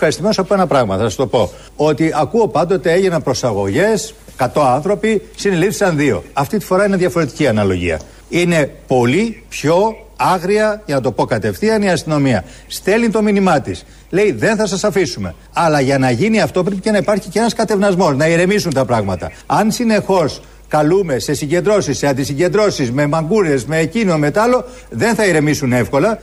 είμαι ευχαριστημένος από ένα πράγμα, θα σας το πω. Ότι ακούω πάντοτε έγιναν προσαγωγές, 100 άνθρωποι, συνελήφθησαν δύο. Αυτή τη φορά είναι διαφορετική αναλογία. Είναι πολύ πιο άγρια, για να το πω κατευθείαν, η αστυνομία. Στέλνει το μήνυμά της. Λέει δεν θα σας αφήσουμε. Αλλά για να γίνει αυτό πρέπει και να υπάρχει και ένας κατευνασμός, να ηρεμήσουν τα πράγματα. Αν συνεχώς καλούμε σε συγκεντρώσεις, σε αντισυγκεντρώσεις, με μαγκούρες, με εκείνο, με τ' άλλο, δεν θα ηρεμήσουν εύκολα.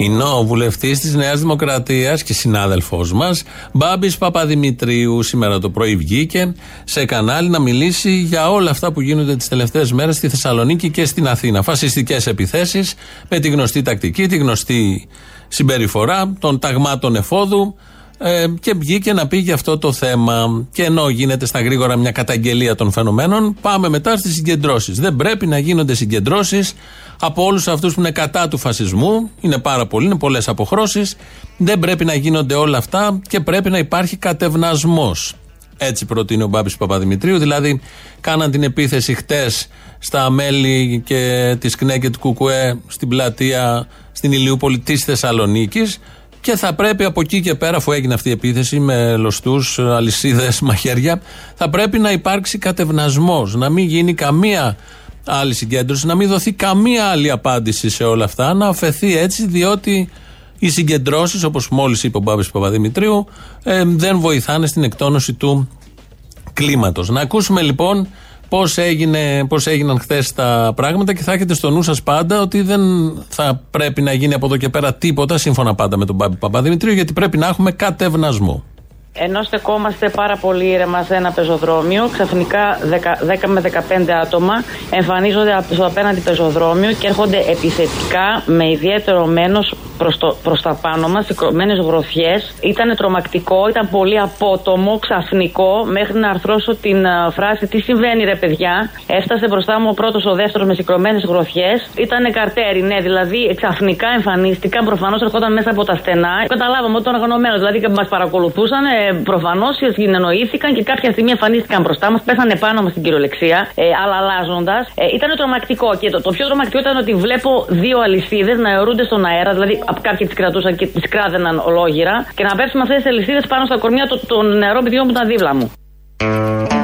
Είναι ο βουλευτής της Νέας Δημοκρατίας και συνάδελφός μας, Μπάμπης Παπαδημητρίου. Σήμερα το πρωί βγήκε σε κανάλι να μιλήσει για όλα αυτά που γίνονται τις τελευταίες μέρες στη Θεσσαλονίκη και στην Αθήνα. Φασιστικές επιθέσεις με τη γνωστή τακτική, τη γνωστή συμπεριφορά των ταγμάτων εφόδου. Ε, και βγήκε να πει για αυτό το θέμα. Και ενώ γίνεται στα γρήγορα μια καταγγελία των φαινομένων, πάμε μετά στις συγκεντρώσεις. Δεν πρέπει να γίνονται συγκεντρώσεις από όλους αυτούς που είναι κατά του φασισμού. Είναι πάρα πολλοί, είναι πολλές αποχρώσεις. Δεν πρέπει να γίνονται όλα αυτά και πρέπει να υπάρχει κατευνασμός. Έτσι προτείνει ο Μπάμπης Παπαδημητρίου. Δηλαδή, κάναν την επίθεση χτες στα μέλη και της ΚΝΕ και του ΚΚΕ στην πλατεία στην Ηλιούπολη της Θεσσαλονίκης. Και θα πρέπει από εκεί και πέρα, αφού έγινε αυτή η επίθεση με λωστούς, αλυσίδες, μαχαίρια, θα πρέπει να υπάρξει κατευνασμός. Να μην γίνει καμία άλλη συγκέντρωση, να μην δοθεί καμία άλλη απάντηση σε όλα αυτά, να αφαιθεί έτσι, διότι οι συγκεντρώσεις, όπως μόλις είπε ο Μπάμπης Παπαδημητρίου, ε, δεν βοηθάνε στην εκτόνωση του κλίματος. Να ακούσουμε λοιπόν πώς πώς έγιναν χθες τα πράγματα και θα έχετε στο νου σας πάντα ότι δεν θα πρέπει να γίνει από εδώ και πέρα τίποτα, σύμφωνα πάντα με τον Μπάμπη Παπαδημητρίου, γιατί πρέπει να έχουμε κατευνασμό. Ενώ στεκόμαστε πάρα πολύ ήρεμα σε ένα πεζοδρόμιο, ξαφνικά 10, 10 με 15 άτομα εμφανίζονται στο απέναντι πεζοδρόμιο και έρχονται επιθετικά με ιδιαίτερο μένος προς, το, προς τα πάνω μας, σηκωμένες γροθιές. Ήταν τρομακτικό, ήταν πολύ απότομο, ξαφνικό, μέχρι να αρθρώσω την φράση «Τι συμβαίνει ρε παιδιά». Έφτασε μπροστά μου ο πρώτος, ο δεύτερος με σηκωμένες γροθιές. Ήταν καρτέρι, ναι, δηλαδή ξαφνικά εμφανίστηκαν, προφανώς ερχόταν μέσα από τα στενά. Καταλάβαμε ότι ήταν αγωνωμένο, δηλαδή και μας παρακολουθούσαν, ε, προφανώς συνεννοήθηκαν και κάποια στιγμή εμφανίστηκαν μπροστά μας, πέσανε πάνω μας στην κυριολεξία, ε, αλλά αλλάζοντας. Ε, ήταν τρομακτικό και το, το πιο τρομακτικό ήταν ότι βλέπω δύο αλυσίδες να αιωρούνται στον αέρα, δηλαδή από κάποιοι τις κρατούσαν και τις κράδεναν ολόγυρα και να πέφτουν αυτές τις αλυσίδες πάνω στα κορμιά των νερών παιδιών που ήταν δίπλα μου.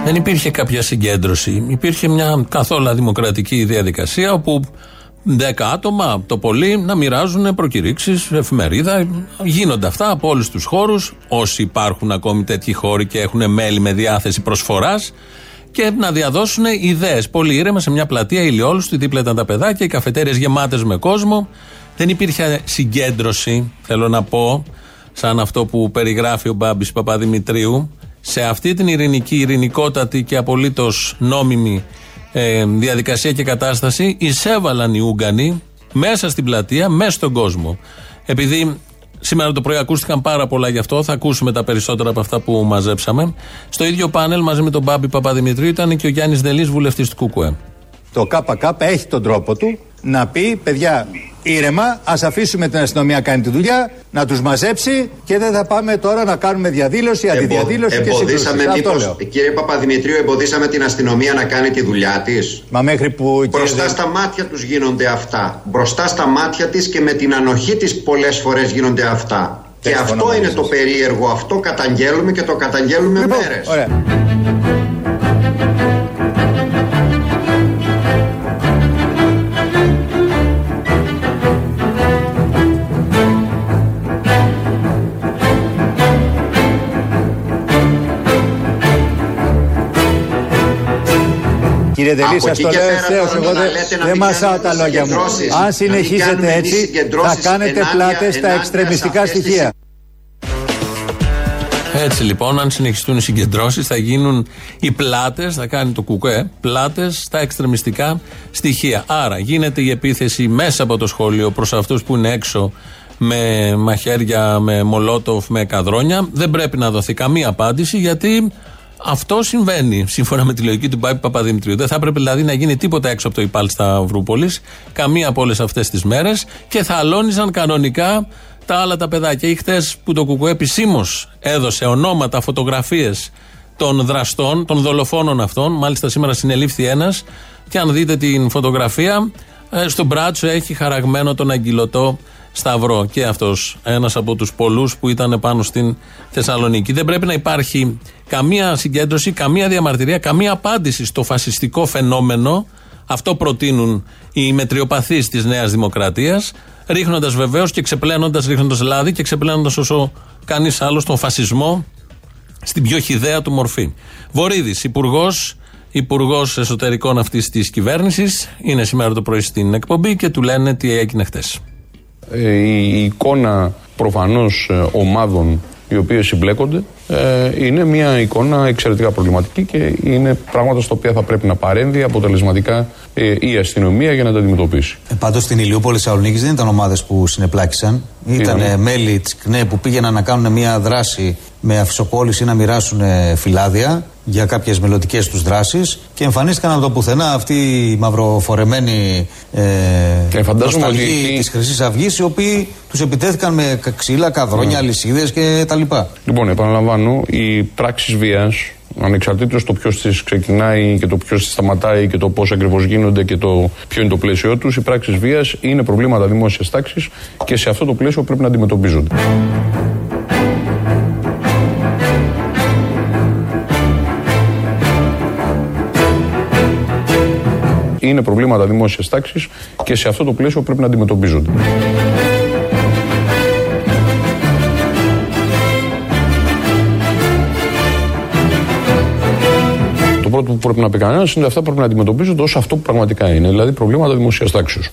Δεν υπήρχε κάποια συγκέντρωση. Υπήρχε μια καθόλου δημοκρατική διαδικασία όπου 10 άτομα το πολύ να μοιράζουν προκηρύξεις, εφημερίδα. Γίνονται αυτά από όλους τους χώρους. Όσοι υπάρχουν ακόμη τέτοιοι χώροι και έχουν μέλη με διάθεση προσφοράς και να διαδώσουν ιδέες. Πολύ ήρεμα σε μια πλατεία ηλιόλουστη, δίπλα ήταν τα παιδάκια, οι καφετέρειες γεμάτες με κόσμο. Δεν υπήρχε συγκέντρωση, θέλω να πω, σαν αυτό που περιγράφει ο Μπάμπης Παπαδημητρίου. Σε αυτή την ειρηνική, ειρηνικότατη και απολύτως νόμιμη ε, διαδικασία και κατάσταση εισέβαλαν οι Ούγγανοι μέσα στην πλατεία, μέσα στον κόσμο. Επειδή σήμερα το πρωί ακούστηκαν πάρα πολλά γι' αυτό, θα ακούσουμε τα περισσότερα από αυτά που μαζέψαμε. Στο ίδιο πάνελ μαζί με τον Μπάμπη Παπαδημητρίου ήταν και ο Γιάννης Δελής, βουλευτής του ΚΚΕ. Το ΚΚ έχει τον τρόπο του να πει, παιδιά, ήρεμα, ας αφήσουμε την αστυνομία κάνει τη δουλειά, να τους μαζέψει και δεν θα πάμε τώρα να κάνουμε διαδήλωση, αντιδιαδήλωση και συγκρούσεις. Μήπως, κύριε Παπαδημητρίου, εμποδίσαμε την αστυνομία να κάνει τη δουλειά της; Μα μέχρι που. Μπροστά στα μάτια τους γίνονται αυτά. Μπροστά στα μάτια της και με την ανοχή της πολλές φορές γίνονται αυτά. Και αυτό είναι το περίεργο. Αυτό καταγγέλουμε και το καταγγέλουμε λοιπόν, μέρες. Ωραία. Κύριε Δελή, σας το λέω ευθέως. Εγώ δεν μασάω τα λόγια μου. Αν συνεχίσετε έτσι, θα κάνετε πλάτες στα εξτρεμιστικά στοιχεία. Έτσι λοιπόν, αν συνεχιστούν οι συγκεντρώσεις, θα γίνουν οι πλάτες, θα κάνει το κουκέ, πλάτες στα εξτρεμιστικά στοιχεία. Άρα γίνεται η επίθεση μέσα από το σχολείο προς αυτούς που είναι έξω με μαχαίρια, με μολότοφ, με καδρόνια. Δεν πρέπει να δοθεί καμία απάντηση γιατί αυτό συμβαίνει σύμφωνα με τη λογική του Μπάμπη Παπαδημητρίου. Δεν θα έπρεπε δηλαδή να γίνει τίποτα έξω από το Ιπάλ Σταυρούπολη, καμία από όλες αυτές τις μέρες και θα αλώνιζαν κανονικά τα άλλα τα παιδάκια. Ή χθες που το Κουκουέ επισήμως έδωσε ονόματα, φωτογραφίες των δραστών, των δολοφόνων αυτών. Μάλιστα σήμερα συνελήφθη ένας και αν δείτε την φωτογραφία, ε, στο μπράτσο έχει χαραγμένο τον αγκυλωτό Σταυρό. Και αυτός ένας από τους πολλούς που ήταν πάνω στην Θεσσαλονίκη. Δεν πρέπει να υπάρχει καμία συγκέντρωση, καμία διαμαρτυρία, καμία απάντηση στο φασιστικό φαινόμενο. Αυτό προτείνουν οι μετριοπαθείς της Νέας Δημοκρατίας, ρίχνοντας βεβαίως και ξεπλένοντας, ρίχνοντας λάδι και ξεπλένοντας όσο κανείς άλλος τον φασισμό στην πιο χιδαία του μορφή. Βορύδης, υπουργός Υπουργός Εσωτερικών αυτής της κυβέρνησης, είναι σήμερα το πρωί στην εκπομπή και του λένε τι έγινε χτε. Ε, η εικόνα προφανώς ε, ομάδων οι οποίε συμπλέκονται ε, είναι μια εικόνα εξαιρετικά προβληματική και είναι πράγματα στα οποία θα πρέπει να παρέμβει αποτελεσματικά η αστυνομία για να τα αντιμετωπίσει. Ε, Πάντως στην Ηλιούπολη Θεσσαλονίκη δεν ήταν ομάδες που συνεπλάκησαν. Ήταν μέλη της ΚΝΕ που πήγαιναν να κάνουν μια δράση με αφισοπόληση να μοιράσουν φυλάδια για κάποιες μελλοντικές τους δράσεις και εμφανίστηκαν από το πουθενά αυτοί οι μαυροφορεμένοι ε, ότι... της Χρυσής Αυγής, οι οποίοι τους επιτέθηκαν με ξύλα, καδρόνια, ναι. αλυσίδες κτλ. Λοιπόν, επαναλαμβάνω, οι πράξεις βίας ανεξαρτήτως το ποιος τις ξεκινάει και το ποιος τις σταματάει και το πώς ακριβώς γίνονται και το ποιο είναι το πλαίσιο τους, οι πράξεις βίας είναι προβλήματα δημόσιας τάξης και σε αυτό το πλαίσιο πρέπει να αντιμετωπίζονται. είναι προβλήματα δημόσιας τάξης και σε αυτό το πλαίσιο πρέπει να αντιμετωπίζονται. Πρώτο που πρέπει να πει κανένας είναι ότι αυτά πρέπει να αντιμετωπίζονται ως αυτό που πραγματικά είναι, δηλαδή προβλήματα δημοσίας τάξης.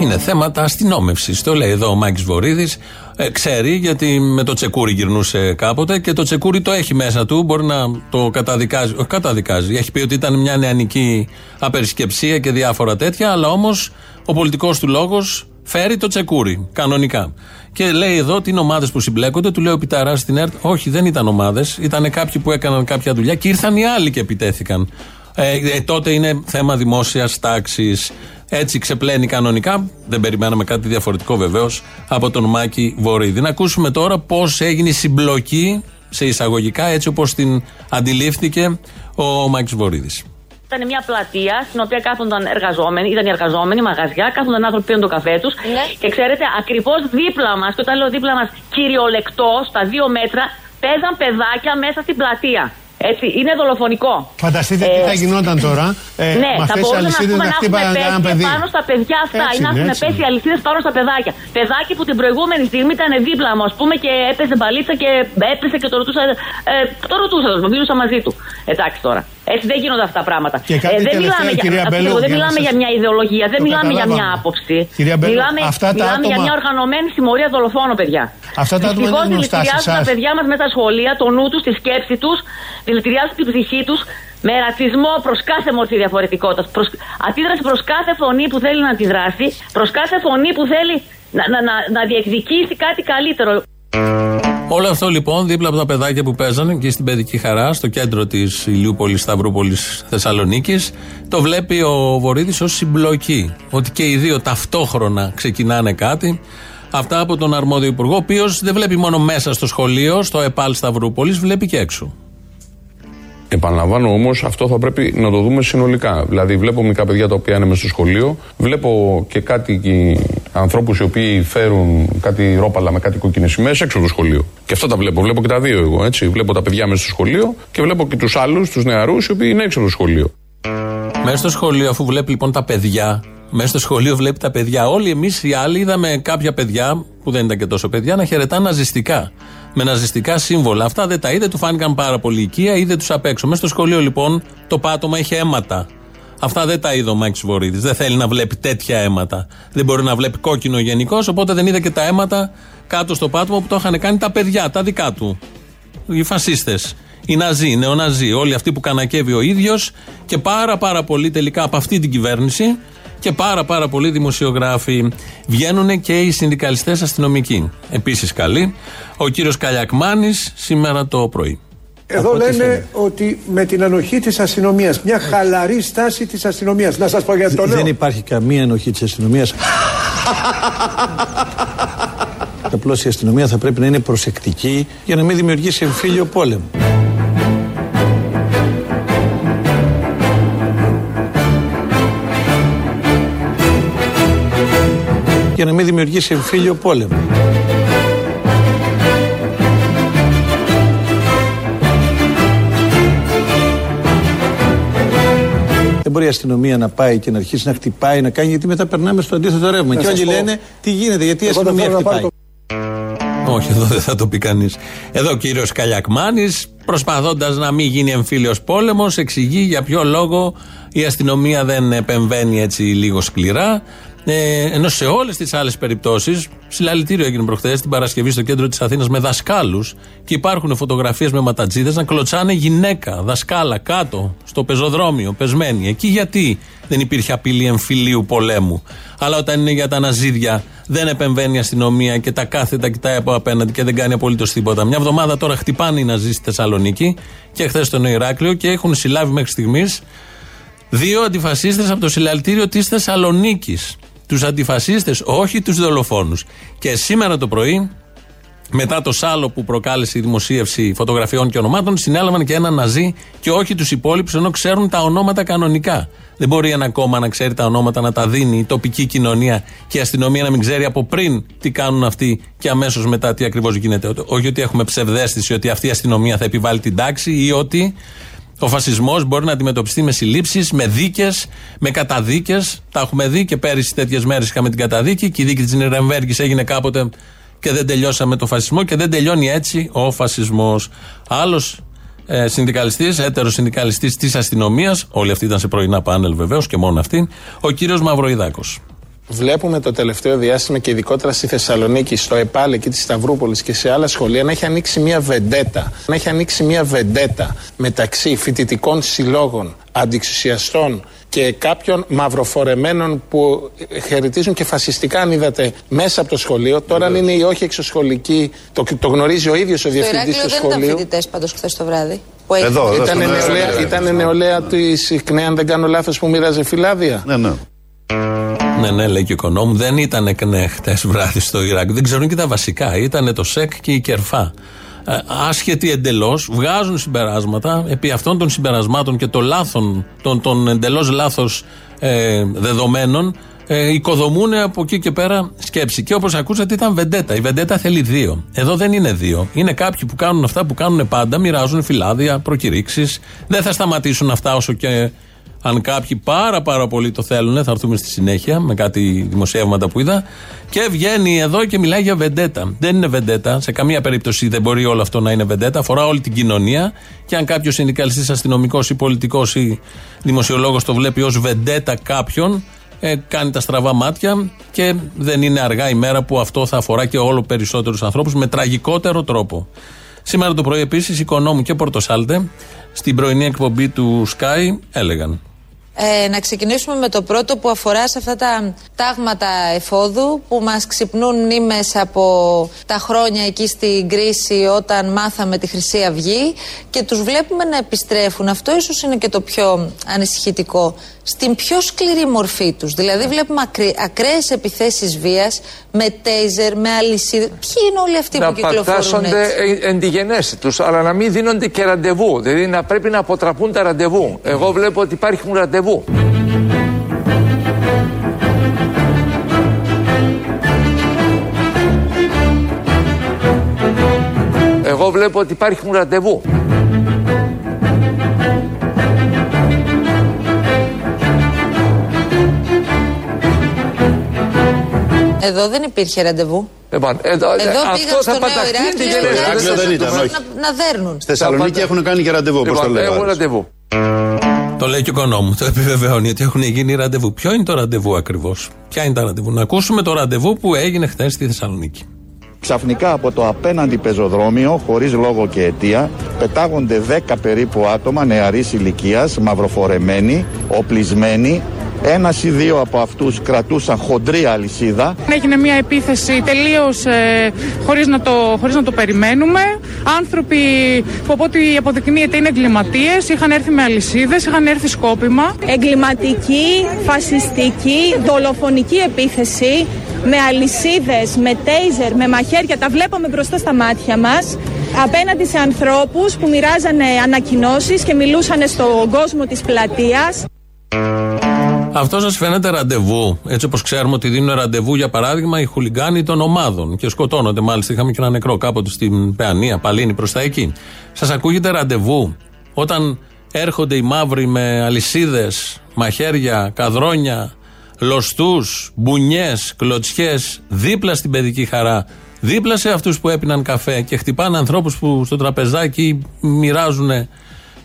Είναι θέματα αστυνόμευσης. Το λέει εδώ ο Μάκης Βορύδης. Ε, ξέρει γιατί με το τσεκούρι γυρνούσε κάποτε και το τσεκούρι το έχει μέσα του. Μπορεί να το καταδικάζει. Όχι, καταδικάζει. Έχει πει ότι ήταν μια νεανική απερισκεψία και διάφορα τέτοια. Αλλά όμως ο πολιτικός του λόγος φέρει το τσεκούρι. Κανονικά. Και λέει εδώ ότι είναι ομάδες που συμπλέκονται. Του λέει ο Πιταρά στην ΕΡΤ. Όχι, δεν ήταν ομάδες. Ήταν κάποιοι που έκαναν κάποια δουλειά και ήρθαν οι άλλοι και επιτέθηκαν. Ε, ε, τότε είναι θέμα δημόσιας τάξης. Έτσι ξεπλένει κανονικά. Δεν περιμέναμε κάτι διαφορετικό βεβαίως από τον Μάκη Βορύδη. Να ακούσουμε τώρα πώς έγινε η συμπλοκή σε εισαγωγικά έτσι όπως την αντιλήφθηκε ο Μάκης Βορύδης. Ήταν μια πλατεία στην οποία κάθονταν εργαζόμενοι, ήταν οι εργαζόμενοι, μαγαζιά, κάθονταν άνθρωποι που πίνουν το καφέ τους. Ναι. Και ξέρετε, ακριβώς δίπλα μας, και όταν λέω δίπλα μας, κυριολεκτός, στα δύο μέτρα, παίζαν παιδάκια μέσα στην πλατεία. Έτσι, είναι δολοφονικό. Φανταστείτε ε, τι θα γινόταν τώρα. Ε, ναι, θα μπορούσαμε να, να έχουμε πέσει πάνω στα παιδιά αυτά έτσι, ή να έχουν πέσει αλυσίδες πάνω στα παιδάκια. Παιδάκι που την προηγούμενη στιγμή ήταν δίπλα μου, ας πούμε, και έπαιζε μπαλίτσα και έπεσε και το ρωτούσα. Ε, το ρωτούσα, το μίλησα μαζί του. Εντάξει τώρα. Έτσι δεν γίνονται αυτά τα πράγματα. Και κάτι ε, δεν μιλάμε, για, Μπέλου, δεν μιλάμε για μια ιδεολογία, δεν μιλάμε για μια άποψη. Κυρία Μπέλου, μιλάμε, αυτά τα μιλάμε άτομα... για μια οργανωμένη συμμορία δολοφόνων, παιδιά. Αυτά τα άτομα δεν είναι γνωστά σε τα παιδιά μας με τα σχολεία, το νου τους, τη σκέψη τους, δηλητηριάζουν την ψυχή τους με ρατσισμό προς κάθε μορφή διαφορετικότητας. Προς, αντίδραση προς κάθε φωνή που θέλει να αντιδράσει, προς κάθε φωνή που θέλει να, να, να, να διεκδικήσει κάτι καλύτερο. Όλο αυτό λοιπόν δίπλα από τα παιδάκια που παίζανε και στην παιδική χαρά, στο κέντρο της Ηλιούπολης Σταυρούπολης Θεσσαλονίκης, το βλέπει ο Βορύδης ως συμπλοκή. Ότι και οι δύο ταυτόχρονα ξεκινάνε κάτι. Αυτά από τον αρμόδιο υπουργό, ο οποίος δεν βλέπει μόνο μέσα στο σχολείο, στο ΕΠΑΛ Σταυρούπολης, βλέπει και έξω. Επαναλαμβάνω όμως, αυτό θα πρέπει να το δούμε συνολικά. Δηλαδή, βλέπω μικρά παιδιά τα οποία είναι μέσα στο σχολείο, βλέπω και κάτι ανθρώπους οι οποίοι φέρουν κάτι ρόπαλα με κάτι κόκκινες σημαίες έξω από το σχολείο. Και αυτά τα βλέπω. Βλέπω και τα δύο εγώ. Έτσι. Βλέπω τα παιδιά μέσα στο σχολείο και βλέπω και τους άλλους, τους νεαρούς, οι οποίοι είναι έξω από το σχολείο. Μέσα στο σχολείο, αφού βλέπει λοιπόν τα παιδιά, μέσα στο σχολείο βλέπει τα παιδιά. Όλοι εμείς οι άλλοι είδαμε κάποια παιδιά, που δεν ήταν και τόσο παιδιά, να χαιρετάνε ναζιστικά με ναζιστικά σύμβολα. Αυτά δεν τα είδε, του φάνηκαν πάρα πολύ οικεία, είδε τους απ' έξω. Μέσα στο σχολείο λοιπόν το πάτωμα είχε αίματα. Αυτά δεν τα είδε ο Μάκη Βορύδης. Δεν θέλει να βλέπει τέτοια αίματα. Δεν μπορεί να βλέπει κόκκινο γενικώς, οπότε δεν είδε και τα αίματα κάτω στο πάτωμα που το είχαν κάνει τα παιδιά, τα δικά του. Οι φασίστες. Οι Ναζί, οι νεοναζί, όλοι αυτοί που κανακεύει ο ίδιος και πάρα πάρα πολύ τελικά από αυτή την κυβέρνηση και πάρα πάρα πολλοί δημοσιογράφοι. Βγαίνουν και οι συνδικαλιστές αστυνομικοί. Επίσης καλοί. Ο κύριος Καλιακμάνης σήμερα το πρωί. Εδώ λένε ότι με την ανοχή της αστυνομίας, μια χαλαρή στάση της αστυνομίας. Να σας πω γιατί το λέω. Δεν υπάρχει καμία ανοχή της αστυνομίας. Απλώς η αστυνομία θα πρέπει να είναι προσεκτική για να μην δημιουργήσει εμφύλιο πόλεμο. Για να μην δημιουργήσει εμφύλιο πόλεμο. Δεν μπορεί η αστυνομία να πάει και να αρχίσει να χτυπάει, να κάνει, γιατί μετά περνάμε στο αντίθετο ρεύμα. Και όλοι λένε τι γίνεται, γιατί η αστυνομία χτυπάει. Όχι, εδώ δεν θα το πει κανείς. Εδώ ο κύριος Καλιακμάνης, προσπαθώντας να μην γίνει εμφύλιος πόλεμος, εξηγεί για ποιο λόγο η αστυνομία δεν επεμβαίνει έτσι λίγο σκληρά. Ε, ενώ σε όλες τις άλλες περιπτώσεις, συλλαλητήριο έγινε προχθές την Παρασκευή στο κέντρο της Αθήνας με δασκάλους και υπάρχουν φωτογραφίες με ματατζίδες να κλωτσάνε γυναίκα, δασκάλα κάτω στο πεζοδρόμιο, πεσμένη. Εκεί γιατί δεν υπήρχε απειλή εμφυλίου πολέμου. Αλλά όταν είναι για τα ναζίδια, δεν επεμβαίνει η αστυνομία και τα κάθετα κοιτάει από απέναντι και δεν κάνει απολύτως τίποτα. Μια εβδομάδα τώρα χτυπάνε οι Ναζί στη Θεσσαλονίκη και χθες στο Ηράκλειο και έχουν συλλάβει μέχρι στιγμής δύο αντιφασίστες από το συλλαλητήριο της Θεσσαλονίκης. Τους αντιφασίστες, όχι τους δολοφόνους. Και σήμερα το πρωί, μετά το σάλο που προκάλεσε η δημοσίευση φωτογραφιών και ονομάτων, συνέλαβαν και ένα ναζί και όχι τους υπόλοιπους, ενώ ξέρουν τα ονόματα κανονικά. Δεν μπορεί ένα κόμμα να ξέρει τα ονόματα, να τα δίνει η τοπική κοινωνία και η αστυνομία να μην ξέρει από πριν τι κάνουν αυτοί και αμέσως μετά τι ακριβώς γίνεται. Όχι ότι έχουμε ψευδέστηση ότι αυτή η αστυνομία θα επιβάλλει την τάξη ή ότι ο φασισμός μπορεί να αντιμετωπιστεί με συλλήψεις, με δίκες, με καταδίκες. Τα έχουμε δει και πέρυσι τέτοιες μέρες είχαμε την καταδίκη και η δίκη της Νιρεμβέργης έγινε κάποτε και δεν τελειώσαμε το φασισμό και δεν τελειώνει έτσι ο φασισμός. Άλλος ε, συνδικαλιστής, έτερος συνδικαλιστής της αστυνομίας, όλοι αυτοί ήταν σε πρωινά πάνελ βεβαίως και μόνο αυτοί, ο κύριος Μαυροϊδάκος. Βλέπουμε το τελευταίο διάστημα και ειδικότερα στη Θεσσαλονίκη, στο ΕΠΑΛ εκεί της Σταυρούπολης και σε άλλα σχολεία να έχει ανοίξει μια βεντέτα. Να έχει ανοίξει μια βεντέτα μεταξύ φοιτητικών συλλόγων, αντιξουσιαστών και κάποιων μαυροφορεμένων που χαιρετίζουν και φασιστικά, αν είδατε, μέσα από το σχολείο. Τώρα, αν είναι ή όχι εξωσχολική, το, το γνωρίζει ο ίδιος ο διευθυντής του σχολείου. Δεν ήταν φοιτητές πάντως χθες το βράδυ. Που εδώ, ήταν, νεολαία, ήταν νεολαία της ΚΝΕ, αν δεν κάνω λάθος, που μοίραζε φυλάδια. Ναι, ναι. Ναι, ναι, λέει και ο οικονόμου. Δεν ήταν ΚΝΕ χτες βράδυ στο Ιράκ. Δεν ξέρουν και τα βασικά. Ήταν το ΣΕΚ και η ΚΕΡΦΑ. Ε, άσχετοι εντελώς, βγάζουν συμπεράσματα. Επί αυτών των συμπερασμάτων και των λάθων, των, των εντελώς λάθος ε, δεδομένων, ε, οικοδομούν από εκεί και πέρα σκέψη. Και όπως ακούσατε, ήταν βεντέτα. Η βεντέτα θέλει δύο. Εδώ δεν είναι δύο. Είναι κάποιοι που κάνουν αυτά που κάνουν πάντα, μοιράζουν φυλάδια, προκηρύξεις. Δεν θα σταματήσουν αυτά όσο και αν κάποιοι πάρα πάρα πολύ το θέλουν, θα έρθουμε στη συνέχεια με κάτι δημοσιεύματα που είδα. Και βγαίνει εδώ και μιλάει για βεντέτα. Δεν είναι βεντέτα. Σε καμία περίπτωση δεν μπορεί όλο αυτό να είναι βεντέτα. Αφορά όλη την κοινωνία. Και αν κάποιος συνδικαλιστής, αστυνομικός ή πολιτικός ή δημοσιολόγος το βλέπει ως βεντέτα κάποιον, ε, κάνει τα στραβά μάτια και δεν είναι αργά η μέρα που αυτό θα αφορά και όλο περισσότερους ανθρώπους με τραγικότερο τρόπο. Σήμερα το πρωί επίσης, Οικονόμου και Πορτοσάλτε στην πρωινή εκπομπή του Sky έλεγαν ε, να ξεκινήσουμε με το πρώτο που αφορά σε αυτά τα τάγματα εφόδου που μας ξυπνούν μνήμες από τα χρόνια εκεί στην κρίση όταν μάθαμε τη Χρυσή Αυγή και τους βλέπουμε να επιστρέφουν. Αυτό ίσως είναι και το πιο ανησυχητικό. Στην πιο σκληρή μορφή τους. Δηλαδή βλέπουμε ακρι, ακραίες επιθέσεις βίας με τέιζερ, με αλυσίδε. Ποιοι είναι όλοι αυτοί που κυκλοφορούν έτσι; Να εν τη γενέση τους, αλλά να μην δίνονται και ραντεβού. Δηλαδή να πρέπει να αποτραπούν τα ραντεβού. Εγώ βλέπω ότι υπάρχουν ραντεβού εγώ βλέπω ότι υπάρχουν ραντεβού. Εδώ δεν υπήρχε ραντεβού. Λοιπόν, εδώ, εδώ αυτό θα παταχθεί να, να δέρνουν. Στη Θεσσαλονίκη έχουν κάνει και ραντεβού, λοιπόν, το λέω. Έχουν ραντεβού. Το λέει και ο οικονόμου, το επιβεβαιώνει ότι έχουν γίνει ραντεβού. Ποιο είναι το ραντεβού ακριβώς, Ποια είναι τα ραντεβού; Να ακούσουμε το ραντεβού που έγινε χθες στη Θεσσαλονίκη. Ξαφνικά από το απέναντι πεζοδρόμιο, χωρίς λόγο και αιτία, πετάγονται 10 περίπου άτομα νεαρής ηλικίας, μαυροφορεμένοι, οπλισμένοι, ένας ή δύο από αυτούς κρατούσαν χοντρή αλυσίδα. Έγινε μια επίθεση τελείως ε, χωρίς να, το, χωρίς να το περιμένουμε. Άνθρωποι που από ό,τι αποδεικνύεται είναι εγκληματίες, είχαν έρθει με αλυσίδες, είχαν έρθει σκόπιμα. Εγκληματική, φασιστική, δολοφονική επίθεση με αλυσίδες, με τέιζερ, με μαχαίρια. Τα βλέπαμε μπροστά στα μάτια μας απέναντι σε ανθρώπους που μοιράζανε ανακοινώσεις και μιλούσαν στον κόσμο της πλατείας. Αυτός σα φαίνεται ραντεβού. Έτσι όπως ξέρουμε ότι δίνουν ραντεβού, για παράδειγμα, οι χουλιγκάνοι των ομάδων και σκοτώνονται. Μάλιστα, είχαμε και ένα νεκρό κάποτε στην Παιανία, Παλίνη, προς τα εκεί. Σας ακούγεται ραντεβού όταν έρχονται οι μαύροι με αλυσίδες, μαχαίρια, καδρόνια, λοστούς, μπουνιές, κλωτσιές, δίπλα στην παιδική χαρά, δίπλα σε αυτούς που έπιναν καφέ και χτυπάνε ανθρώπους που στο τραπεζάκι μοιράζουν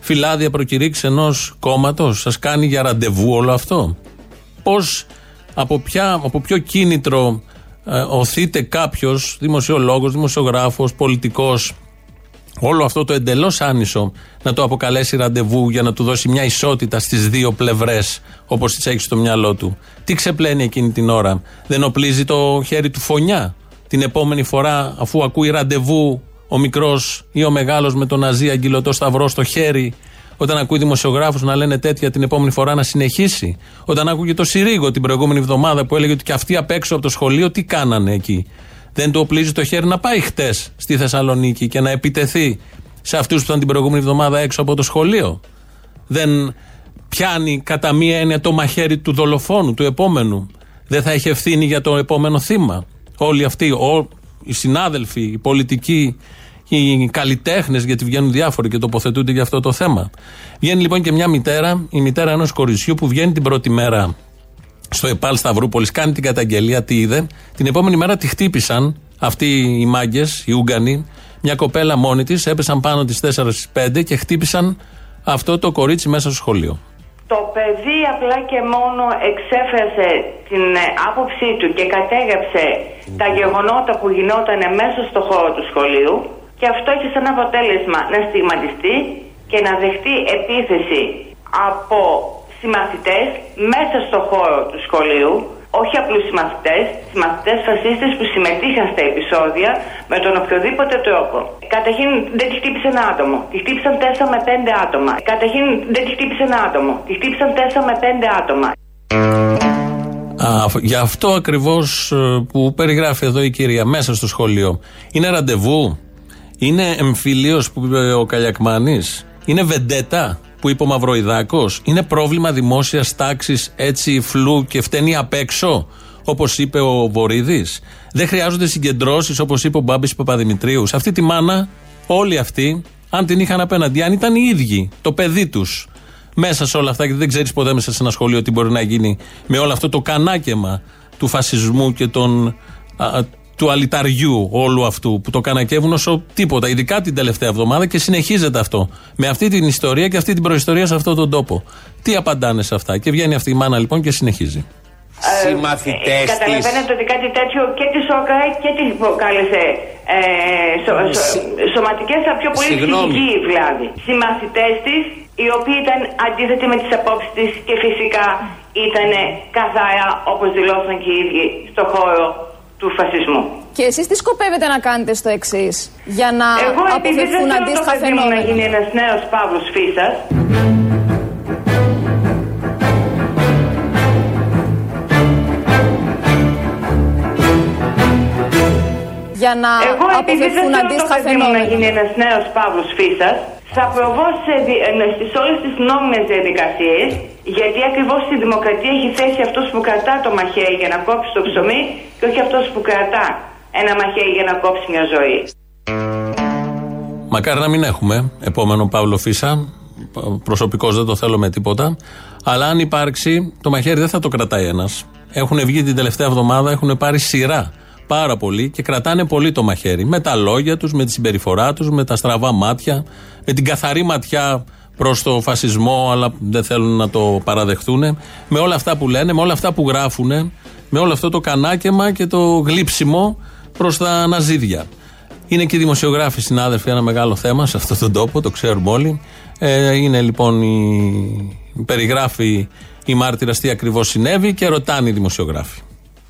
φυλάδια προκηρύξει ενός κόμματος. Σας κάνει για ραντεβού όλο αυτό. Πώς, από, από ποιο κίνητρο ε, οθείται κάποιος δημοσιολόγος, δημοσιογράφος, πολιτικός, όλο αυτό το εντελώς άνισο να το αποκαλέσει ραντεβού για να του δώσει μια ισότητα στις δύο πλευρές, όπως τι έχει στο μυαλό του. Τι ξεπλένει εκείνη την ώρα, δεν οπλίζει το χέρι του φωνιά. Την επόμενη φορά, αφού ακούει ραντεβού ο μικρός ή ο μεγάλος με τον Ναζί αγγυλωτό σταυρό στο χέρι, όταν ακούει δημοσιογράφους να λένε τέτοια την επόμενη φορά να συνεχίσει. Όταν άκουγε το Συρίγο την προηγούμενη εβδομάδα που έλεγε ότι και αυτοί απ' έξω από το σχολείο τι κάνανε εκεί. Δεν του οπλίζει το χέρι να πάει χτες στη Θεσσαλονίκη και να επιτεθεί σε αυτούς που ήταν την προηγούμενη εβδομάδα έξω από το σχολείο. Δεν πιάνει κατά μία έννοια το μαχαίρι του δολοφόνου, του επόμενου. Δεν θα έχει ευθύνη για το επόμενο θύμα. Όλοι αυτοί, οι συνάδελφοι, οι πολιτικοί, οι καλλιτέχνες, γιατί βγαίνουν διάφοροι και τοποθετούνται για αυτό το θέμα. Βγαίνει λοιπόν και μια μητέρα, η μητέρα ενός κοριτσιού που βγαίνει την πρώτη μέρα στο ΕΠΑΛ Σταυρούπολης, κάνει την καταγγελία, τι είδε. Την επόμενη μέρα τη χτύπησαν αυτοί οι μάγκες, οι Ούγγανοι, μια κοπέλα μόνη της, έπεσαν πάνω τι 4-5 και χτύπησαν αυτό το κορίτσι μέσα στο σχολείο. Το παιδί απλά και μόνο εξέφρασε την ε, άποψή του και κατέγραψε τα γεγονότα που γινόταν μέσα στο χώρο του σχολείου και αυτό έχει σαν αποτέλεσμα να στιγματιστεί και να δεχτεί επίθεση από συμμαθητές μέσα στο χώρο του σχολείου όχι απλούς συμμαθητές, συμμαθητές φασίστες που συμμετείχαν στα επεισόδια με τον οποιοδήποτε τρόπο. Καταρχήν δεν τη χτύπησε ένα άτομο. Τη χτύπησαν 4 με 5 άτομα. Καταρχήν δεν τη χτύπησε ένα άτομο. Τη χτύπησαν 4 με 5 άτομα. Α, για αυτό ακριβώς ε, που περιγράφει εδώ η κυρία μέσα στο σχολείο. Είναι ραντεβού. Είναι εμφυλίος που είπε ο Καλιακμάνης. Είναι βεντέτα που είπε ο Μαυροϊδάκος, είναι πρόβλημα δημόσιας τάξης έτσι φλού και φταίνει απ' έξω, όπως είπε ο Βορύδης. Δεν χρειάζονται συγκεντρώσεις, όπως είπε ο Μπάμπης Παπαδημητρίους. Σε αυτή τη μάνα, όλοι αυτοί, αν την είχαν απέναντι, αν ήταν οι ίδιοι, το παιδί τους, μέσα σε όλα αυτά, γιατί δεν ξέρεις ποτέ μέσα σε ένα σχολείο τι μπορεί να γίνει με όλο αυτό το κανάκεμα του φασισμού και των, του αλυταριού όλου αυτού που το κανακεύουν όσο τίποτα, ειδικά την τελευταία εβδομάδα και συνεχίζεται αυτό. Με αυτή την ιστορία και αυτή την προϊστορία σε αυτόν τον τόπο. Τι απαντάνε σε αυτά; Και βγαίνει αυτή η μάνα λοιπόν και συνεχίζει. Ε, Συμμαθητές ε, Καταλαβαίνετε ότι κάτι τέτοιο και της σόκαρε και της προκάλεσε ε, σω, σω, σωματικές, αλλά πιο πολύ ψυχική βλάβη. Συμμαθητές της, οι οποίοι ήταν αντίθετοι με τις απόψεις της και φυσικά ήταν καθαρά όπως δηλώσαν και οι ίδιοι στο χώρο του φασισμού. Και εσείς τι σκοπεύετε να κάνετε στο εξής, για να Εγώ, αποφευθούν αντίστοιχα φαινόμενα. να γίνει ένας νέος Παύλος Φίσας. Για να Εγώ, αποφευθούν αντίστοιχα φαινόμενα. να γίνει ένας νέος Παύλος Φίσας, θα προβώ στις όλες τις νόμιμες διαδικασίες γιατί ακριβώς στη δημοκρατία έχει θέση αυτός που κρατά το μαχαίρι για να κόψει το ψωμί και όχι αυτός που κρατά ένα μαχαίρι για να κόψει μια ζωή. Μακάρι να μην έχουμε επόμενο Παύλο Φίσα. Προσωπικώς δεν το θέλω με τίποτα. Αλλά αν υπάρξει, το μαχαίρι δεν θα το κρατάει ένας. Έχουν βγει την τελευταία εβδομάδα, έχουν πάρει σειρά πάρα πολύ και κρατάνε πολύ το μαχαίρι. Με τα λόγια τους, με τη συμπεριφορά τους, με τα στραβά μάτια, με την καθαρή ματιά προς το φασισμό, αλλά δεν θέλουν να το παραδεχτούν. Με όλα αυτά που λένε, με όλα αυτά που γράφουν, με όλο αυτό το κανάκεμα και το γλύψιμο προς τα ναζίδια. Είναι και οι δημοσιογράφοι συνάδελφοι ένα μεγάλο θέμα σε αυτόν τον τόπο, το ξέρουμε όλοι. Ε, είναι λοιπόν η, περιγράφει η μάρτυρας τι ακριβώς συνέβη και ρωτάνε οι δημοσιογράφοι.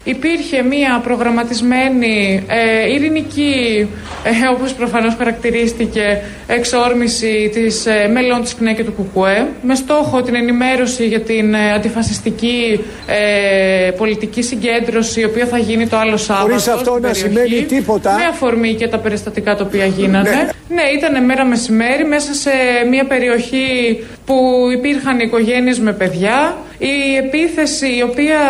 Υπήρχε μία προγραμματισμένη ε, ειρηνική, ε, όπως προφανώς χαρακτηρίστηκε, εξόρμηση της ε, μελών της ΚΝΕ και του ΚΚΕ με στόχο την ενημέρωση για την ε, αντιφασιστική ε, πολιτική συγκέντρωση η οποία θα γίνει το άλλο Σάββατο Χωρίς αυτό να σημαίνει τίποτα. Με αφορμή και τα περιστατικά τα οποία γίνανε. Ναι. ναι, ήταν μέρα μεσημέρι μέσα σε μία περιοχή που υπήρχαν οικογένειες με παιδιά Η επίθεση η οποία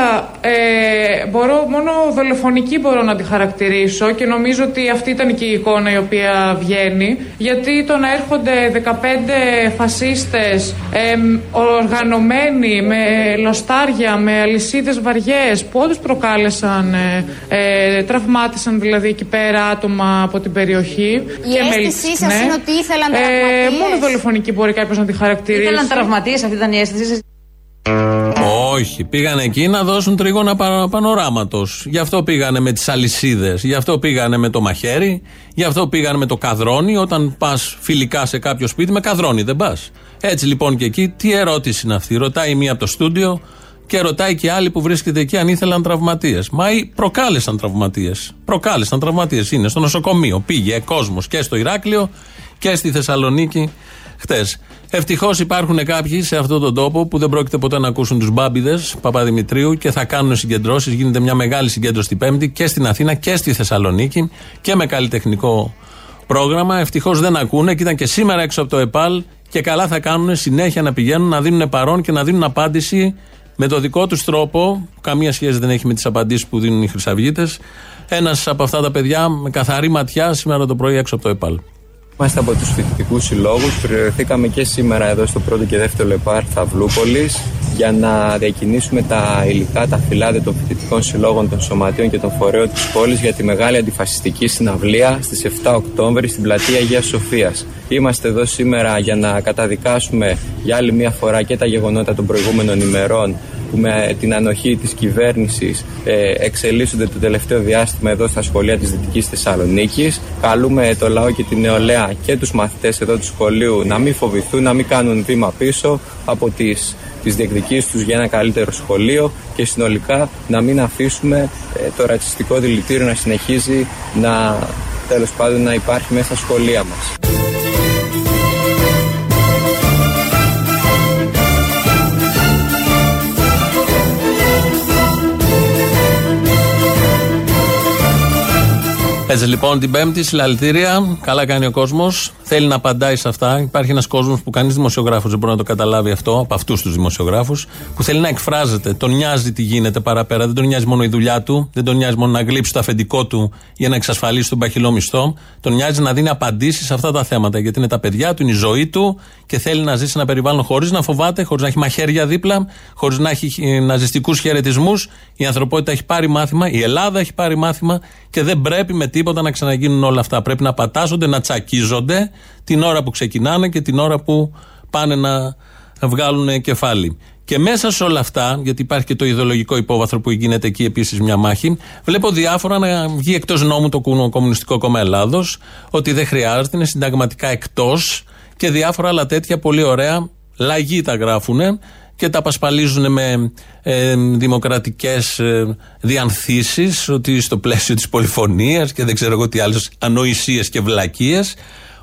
ε, μπορώ, μόνο δολοφονική μπορώ να τη χαρακτηρίσω και νομίζω ότι αυτή ήταν και η εικόνα η οποία βγαίνει γιατί το να έρχονται 15 φασίστες ε, οργανωμένοι με λοστάρια, με αλυσίδες βαριές που όντως προκάλεσαν, ε, ε, τραυμάτισαν δηλαδή εκεί πέρα άτομα από την περιοχή. Η και αίσθησή σας είναι ότι ήθελαν τραυματίες; Ε, μόνο δολοφονική μπορεί κάποιος να τη χαρακτηρίσει. Ήθελαν τραυματίες, αυτή ήταν η αίσθησή σας. Όχι. Πήγαν εκεί να δώσουν τρίγωνα πανοράματος. Γι' αυτό πήγανε με τις αλυσίδες. Γι' αυτό πήγανε με το μαχαίρι. Γι' αυτό πήγανε με το καδρόνι. Όταν πας φιλικά σε κάποιο σπίτι, με καδρόνι δεν πας. Έτσι λοιπόν και εκεί, τι ερώτηση είναι αυτή; Ρωτάει μία από το στούντιο και ρωτάει και άλλοι που βρίσκεται εκεί αν ήθελαν τραυματίες. Μα ή προκάλεσαν τραυματίες. Προκάλεσαν τραυματίες. Είναι στο νοσοκομείο. Πήγε κόσμος και στο Ηράκλειο και στη Θεσσαλονίκη χτε. Ευτυχώς υπάρχουν κάποιοι σε αυτόν τον τόπο που δεν πρόκειται ποτέ να ακούσουν τους μπάμπιδε Παπαδημητρίου και θα κάνουν συγκεντρώσεις. Γίνεται μια μεγάλη συγκέντρωση την Πέμπτη και στην Αθήνα και στη Θεσσαλονίκη και με καλλιτεχνικό πρόγραμμα. Ευτυχώς δεν ακούνε και ήταν και σήμερα έξω από το ΕΠΑΛ και καλά θα κάνουν συνέχεια να πηγαίνουν να δίνουν παρόν και να δίνουν απάντηση με το δικό τους τρόπο. Καμία σχέση δεν έχει με τις απαντήσεις που δίνουν οι Χρυσαυγίτες. Ένας από αυτά τα παιδιά με καθαρή ματιά σήμερα το πρωί έξω από το ΕΠΑΛ. Είμαστε από τους φοιτητικούς συλλόγους. Προαιρεθήκαμε και σήμερα εδώ στο πρώτο και δεύτερο ΛΕΠΑΡ Θαυλούπολης για να διακινήσουμε τα υλικά, τα φυλάδια των φοιτητικών συλλόγων των σωματείων και των φορέων της πόλης για τη μεγάλη αντιφασιστική συναυλία στις 7 Οκτώβρη στην πλατεία Αγίας Σοφίας. Είμαστε εδώ σήμερα για να καταδικάσουμε για άλλη μια φορά και τα γεγονότα των προηγούμενων ημερών που με την ανοχή της κυβέρνησης ε, εξελίσσονται το τελευταίο διάστημα εδώ στα σχολεία της Δυτικής Θεσσαλονίκης. Καλούμε το λαό και την νεολαία και τους μαθητές εδώ του σχολείου να μην φοβηθούν, να μην κάνουν βήμα πίσω από τις τις διεκδικήσεις τους για ένα καλύτερο σχολείο και συνολικά να μην αφήσουμε ε, το ρατσιστικό δηλητήριο να συνεχίζει να τέλος πάντων να υπάρχει μέσα στα σχολεία μας. Έτσι λοιπόν την Πέμπτη, συλλαλητήρια. Καλά κάνει ο κόσμος. Θέλει να απαντάει σε αυτά. Υπάρχει ένας κόσμος που κανείς δημοσιογράφος δεν μπορεί να το καταλάβει αυτό, από αυτούς τους δημοσιογράφους, που θέλει να εκφράζεται. Τον νοιάζει τι γίνεται παραπέρα. Δεν τον νοιάζει μόνο η δουλειά του, δεν τον νοιάζει μόνο να γλύψει το αφεντικό του για να εξασφαλίσει τον παχυλό μισθό. Τον νοιάζει να δίνει απαντήσεις σε αυτά τα θέματα. Γιατί είναι τα παιδιά του, είναι η ζωή του και θέλει να ζήσει ένα περιβάλλον χωρίς να φοβάται, χωρίς να έχει μαχαίρια δίπλα, χωρίς να έχει ε, ναζιστικούς χαιρετισμούς. Η ανθρωπότητα έχει πάρει μάθημα, η Ελλάδα έχει πάρει μάθημα και δεν πρέπει με τίποτα να ξαναγίνουν όλα αυτά. Πρέπει να πατάζονται, να τσακίζονται την ώρα που ξεκινάνε και την ώρα που πάνε να βγάλουν κεφάλι. Και μέσα σε όλα αυτά, γιατί υπάρχει και το ιδεολογικό υπόβαθρο που γίνεται εκεί επίσης μια μάχη, βλέπω διάφορα να βγει εκτός νόμου το Κομμουνιστικό Κόμμα Ελλάδος, ότι δεν χρειάζεται, είναι συνταγματικά εκτός και διάφορα άλλα τέτοια πολύ ωραία. Λαγοί τα γράφουν και τα απασπαλίζουν με ε, δημοκρατικές ε, διανθήσεις ότι στο πλαίσιο της πολυφωνίας και δεν ξέρω εγώ τι άλλες ανοησίες και βλακίες.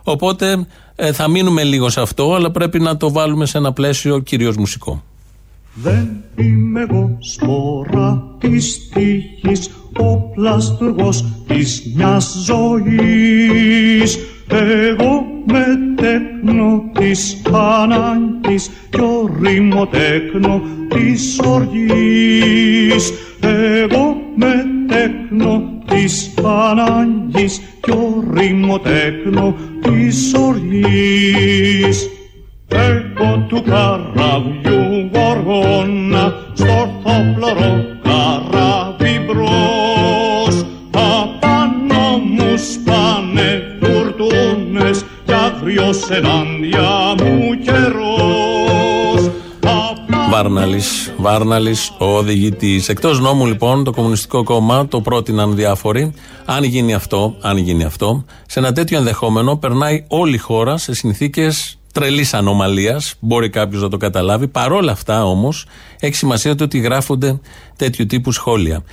Οπότε ε, θα μείνουμε λίγο σε αυτό αλλά πρέπει να το βάλουμε σε ένα πλαίσιο κυρίως μουσικό. Δεν είμαι εγώ σπορά της τύχης ο πλαστουργός της μιας ζωής. Εγώ με τέκνο της ανάγκης κι ορίμο τέκνο της οργής. Εγώ με τέκνο της ανάγκης κι ορίμο τέκνο της οργής. Εγώ του καραβιού γοργόνα στο ορθόπλωρο καράβι μπρος απάνω μου σπάνε φουρτούνες κι άγριος ενάντια μου καιρός Βάρναλης. Βάρναλης, ο οδηγητής. Εκτός νόμου, λοιπόν, το Κομμουνιστικό Κόμμα το πρότειναν διάφοροι. Αν γίνει αυτό, αν γίνει αυτό, σε ένα τέτοιο ενδεχόμενο περνάει όλη η χώρα σε συνθήκες τρελής ανομαλίας. Μπορεί κάποιος να το καταλάβει. Παρόλα αυτά, όμως, έχει σημασία το ότι γράφονται τέτοιου τύπου σχόλια.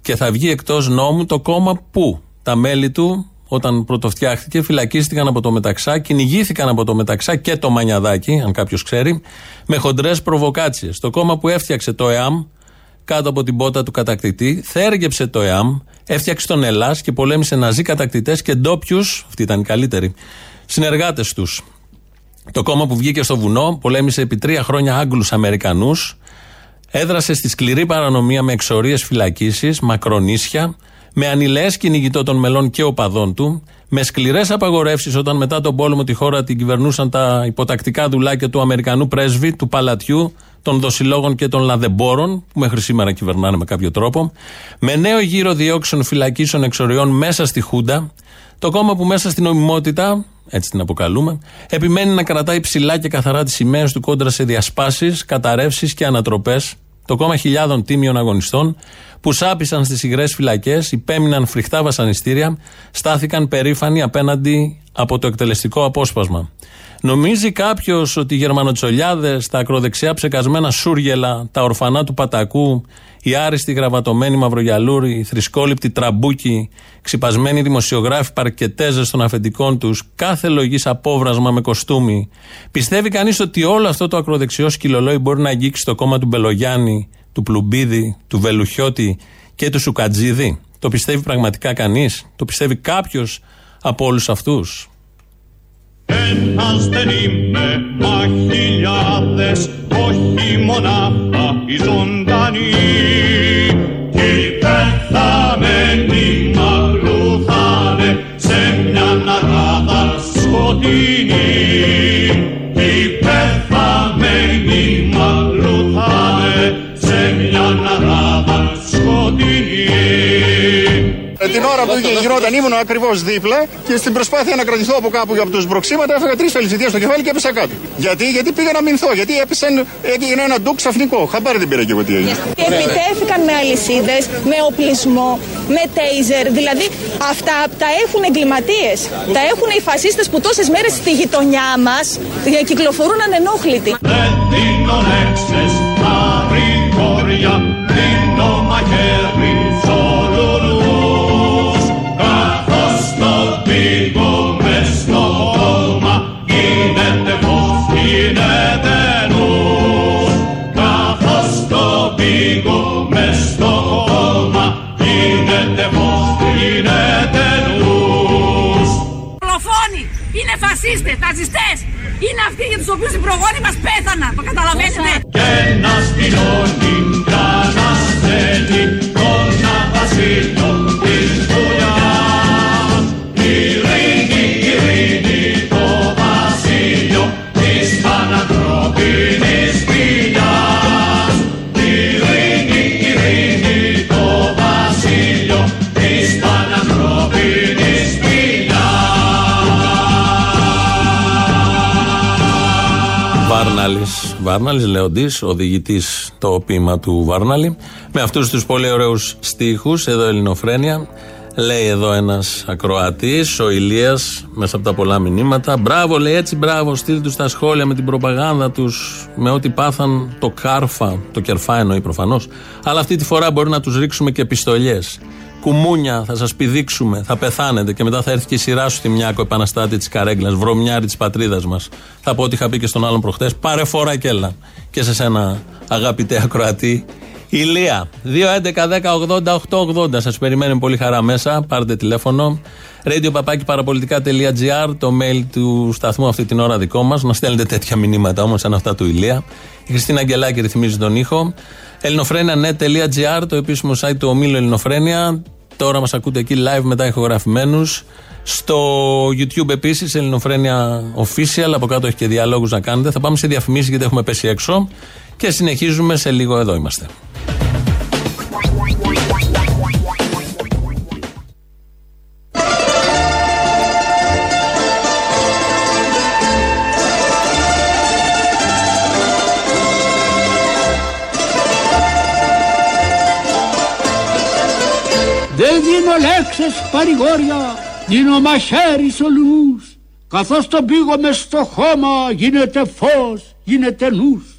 Και θα βγει εκτός νόμου το κόμμα που τα μέλη του όταν πρωτοφτιάχτηκε, φυλακίστηκαν από το Μεταξά, κυνηγήθηκαν από το Μεταξά και το Μανιαδάκι, αν κάποιος ξέρει, με χοντρές προβοκάτσιες. Το κόμμα που έφτιαξε το ΕΑΜ, κάτω από την πότα του κατακτητή, θέργεψε το ΕΑΜ, έφτιαξε τον Ελλάς και πολέμησε ναζί κατακτητές και ντόπιους, αυτοί ήταν οι καλύτεροι, συνεργάτες τους. Το κόμμα που βγήκε στο βουνό, πολέμησε επί τρία χρόνια Άγγλους Αμερικανούς, Έδρασε στη σκληρή παρανομία με εξορίες φυλακίσεις, μακρονίσια, με ανηλαίε κυνηγητό των μελών και οπαδών του, με σκληρές απαγορεύσεις όταν μετά τον πόλεμο τη χώρα την κυβερνούσαν τα υποτακτικά δουλάκια του Αμερικανού πρέσβη, του παλατιού, των δοσιλόγων και των λαδεμπόρων, που μέχρι σήμερα κυβερνάνε με κάποιο τρόπο, με νέο γύρο διώξεων φυλακίσεων εξοριών μέσα στη Χούντα, το κόμμα που μέσα στην νομιμότητα, έτσι την αποκαλούμε, επιμένει να κρατάει ψηλά και καθαρά τις σημαίες του κόντρα σε διασπάσεις, καταρρεύσεις και ανατροπές. Το κόμμα χιλιάδων τίμιων αγωνιστών που σάπησαν στις υγρές φυλακές, υπέμειναν φρικτά βασανιστήρια, στάθηκαν περήφανοι απέναντι από το εκτελεστικό απόσπασμα. Νομίζει κάποιος ότι οι Γερμανοτσολιάδες, τα ακροδεξιά ψεκασμένα σούργελα, τα ορφανά του Πατακού, οι άριστοι γραβατωμένοι μαυρογιαλούροι, οι θρησκόληπτοι τραμπούκοι, ξυπασμένοι δημοσιογράφοι παρκετέζες των αφεντικών τους, κάθε λογής απόβρασμα με κοστούμι. Πιστεύει κανείς ότι όλο αυτό το ακροδεξιό σκυλολόι μπορεί να αγγίξει το κόμμα του Μπελογιάννη, του Πλουμπίδη, του Βελουχιώτη και του Σουκατζίδη; Το πιστεύει πραγματικά κανείς, το πιστεύει κάποιος από όλους αυτούς; Ένας δεν είμαι, μα χιλιάδες, όχι μονάχα οι ζωντανοί. Κι οι πεθαμένοι μαγλούθανε σε μια ναράδα σκοτεινή. Την ώρα που γινόταν ήμουν ακριβώς δίπλα και στην προσπάθεια να κρατηθώ από κάπου από του μπροξίματα έφεγα τρεις φελισιδίε στο κεφάλι και έπεσα κάτω. Γιατί, γιατί πήγα να μηνθώ, γιατί έπεσαν, έγινε ένα ντουκ ξαφνικό. Χαμπάρι δεν πήρα και εγώ τι έγινε. Και επιτέθηκαν με αλυσίδες, με οπλισμό, με τέιζερ. Δηλαδή αυτά τα έχουν εγκληματίες. Τα έχουν οι φασίστες που τόσες μέρες στη γειτονιά μας κυκλοφορούν ανενόχλητοι. Δεν δίνω λέξεις τα γρηγόρια, δίνω μαχαίρι φασίστες, ναζιστές. Είναι αυτοί για τους οποίους οι προγόνοι μας πέθαναν. Το καταλαβαίνετε. Και να στυλώνει, για να στέλνει τον Βασίλειο Βάρναλης. Βάρναλης, Λεοντής, οδηγητής το ποίημα του Βάρναλη. Με αυτούς τους πολύ ωραίους στίχους, εδώ Ελληνοφρένια. Λέει εδώ ένας ακροατής, ο Ηλίας, μέσα από τα πολλά μηνύματα. Μπράβο, λέει έτσι, μπράβο. Στείλτε τους στα σχόλια με την προπαγάνδα τους, με ό,τι πάθαν το κάρφα. Το κερφά εννοεί προφανώς. Αλλά αυτή τη φορά μπορεί να τους ρίξουμε και πιστολιέ. Κουμούνια, θα σας πηδήξουμε, θα πεθάνετε και μετά θα έρθει και η σειρά σου στη Μιάκο, επαναστάτη της Καρέγκλας, βρωμιάρη της πατρίδας μας. Θα πω ότι είχα πει και στον άλλον προχτές, πάρε φορά και έλα. Και σε σένα, αγαπητέ ακροατή, Ηλία. 2.11.10.80.880. Σας περιμένουμε πολύ χαρά μέσα. Πάρτε τηλέφωνο. radiopapakiparapolitica.gr Το mail του σταθμού αυτή την ώρα δικό μας. Να στέλνετε τέτοια μηνύματα όμως σαν αυτά του Ηλία. Η Χριστίνα Αγγελάκη ρυθμίζει τον ήχο. ελληνοφρένια.net.gr Το επίσημο site του ομίλου Ελληνοφρένια. Τώρα μας ακούτε εκεί live μετά ηχογραφημένους. Στο YouTube επίσης, Ελληνοφρένια Official. Από κάτω έχει και διαλόγους να κάνετε. Θα πάμε σε διαφημίσεις γιατί έχουμε πέσει έξω. Και συνεχίζουμε σε λίγο. Εδώ είμαστε. Δεν δίνω λέξεις παρηγόρια, δίνω μαχαίρις σε όλους. Καθώς τον πήγω μες στο χώμα γίνεται φως, γίνεται νους.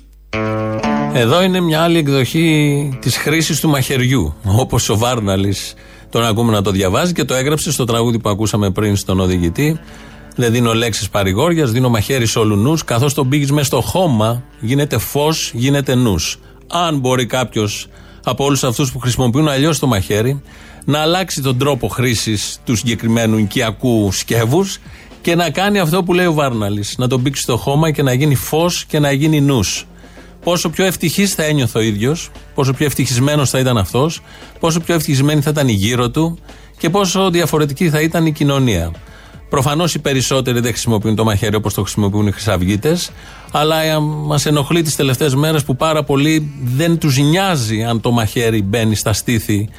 Εδώ είναι μια άλλη εκδοχή της χρήσης του μαχαιριού. Όπως ο Βάρναλης τον ακούμε να το διαβάζει και το έγραψε στο τραγούδι που ακούσαμε πριν στον οδηγητή. Δεν δίνω λέξεις παρηγόριας, δίνω μαχαίρι σε όλου νους. Καθώς τον πήγε μέσα στο χώμα, γίνεται φως, γίνεται νους. Αν μπορεί κάποιος από όλους αυτούς που χρησιμοποιούν αλλιώς το μαχαίρι να αλλάξει τον τρόπο χρήσης του συγκεκριμένου οικιακού σκεύους και να κάνει αυτό που λέει ο Βάρναλης. Να τον πήξει στο χώμα και να γίνει φως και να γίνει νους. Πόσο πιο ευτυχής θα ένιωθε ο ίδιος, πόσο πιο ευτυχισμένος θα ήταν αυτός, πόσο πιο ευτυχισμένη θα ήταν η γύρω του και πόσο διαφορετική θα ήταν η κοινωνία. Προφανώς οι περισσότεροι δεν χρησιμοποιούν το μαχαίρι όπως το χρησιμοποιούν οι Χρυσαυγίτες, αλλά μας ενοχλεί τις τελευταίες μέρες που πάρα πολλοί δεν τους νοιάζει αν το μαχαίρι μπαίνει στα στήθη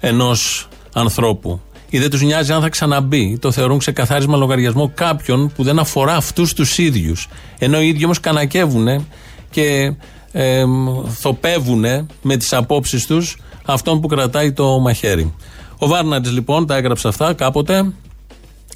ενός ανθρώπου. Ή δεν τους νοιάζει αν θα ξαναμπεί. Το θεωρούν ξεκαθάρισμα λογαριασμό κάποιον που δεν αφορά αυτούς τους ίδιους. Ενώ οι ίδιοι όμως κανακεύουν και ε, θοπεύουν με τις απόψεις τους αυτόν που κρατάει το μαχαίρι. Ο Βάρναντ λοιπόν τα έγραψε αυτά κάποτε.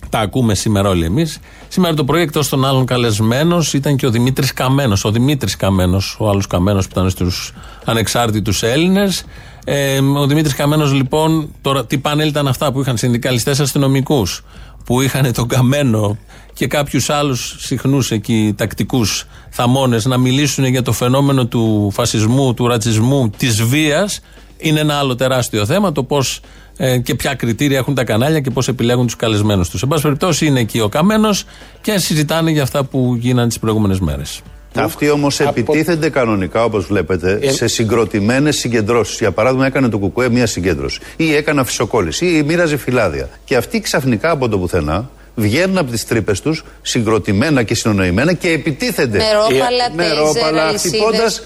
Τα ακούμε σήμερα όλοι εμείς. Σήμερα το πρωί, εκτός των άλλων καλεσμένο, ήταν και ο Δημήτρης Καμένος. Ο Δημήτρης Καμένος, ο άλλος Καμένος που ήταν στους ανεξάρτητους Έλληνες. Ε, ο Δημήτρης Καμένος, λοιπόν, τώρα τι πάνελ ήταν αυτά που είχαν συνδικαλιστές αστυνομικούς, που είχαν τον Καμένο και κάποιους άλλους συχνούς εκεί τακτικούς θαμώνες να μιλήσουν για το φαινόμενο του φασισμού, του ρατσισμού, της βίας. Είναι ένα άλλο τεράστιο θέμα το πώς ε, και ποια κριτήρια έχουν τα κανάλια και πώς επιλέγουν τους καλεσμένους τους. Εν πάση περιπτώσει, είναι εκεί ο Καμένος και συζητάνε για αυτά που γίνανε τις προηγούμενες μέρες. Αυτοί όμως επιτίθενται κανονικά, όπως βλέπετε, Ε, σε συγκροτημένες συγκεντρώσεις. Για παράδειγμα, έκανε το Κουκουέ μία συγκέντρωση, ή έκανε αφισοκόλληση, ή μοίραζε φυλάδια. Και αυτοί ξαφνικά από το πουθενά βγαίνουν από τις τρύπες τους συγκροτημένα και συνονοημένα και επιτίθενται. Με ρόπαλα, με τέιζερ, ρόπαλα, αλυσίδες. χτυπώντας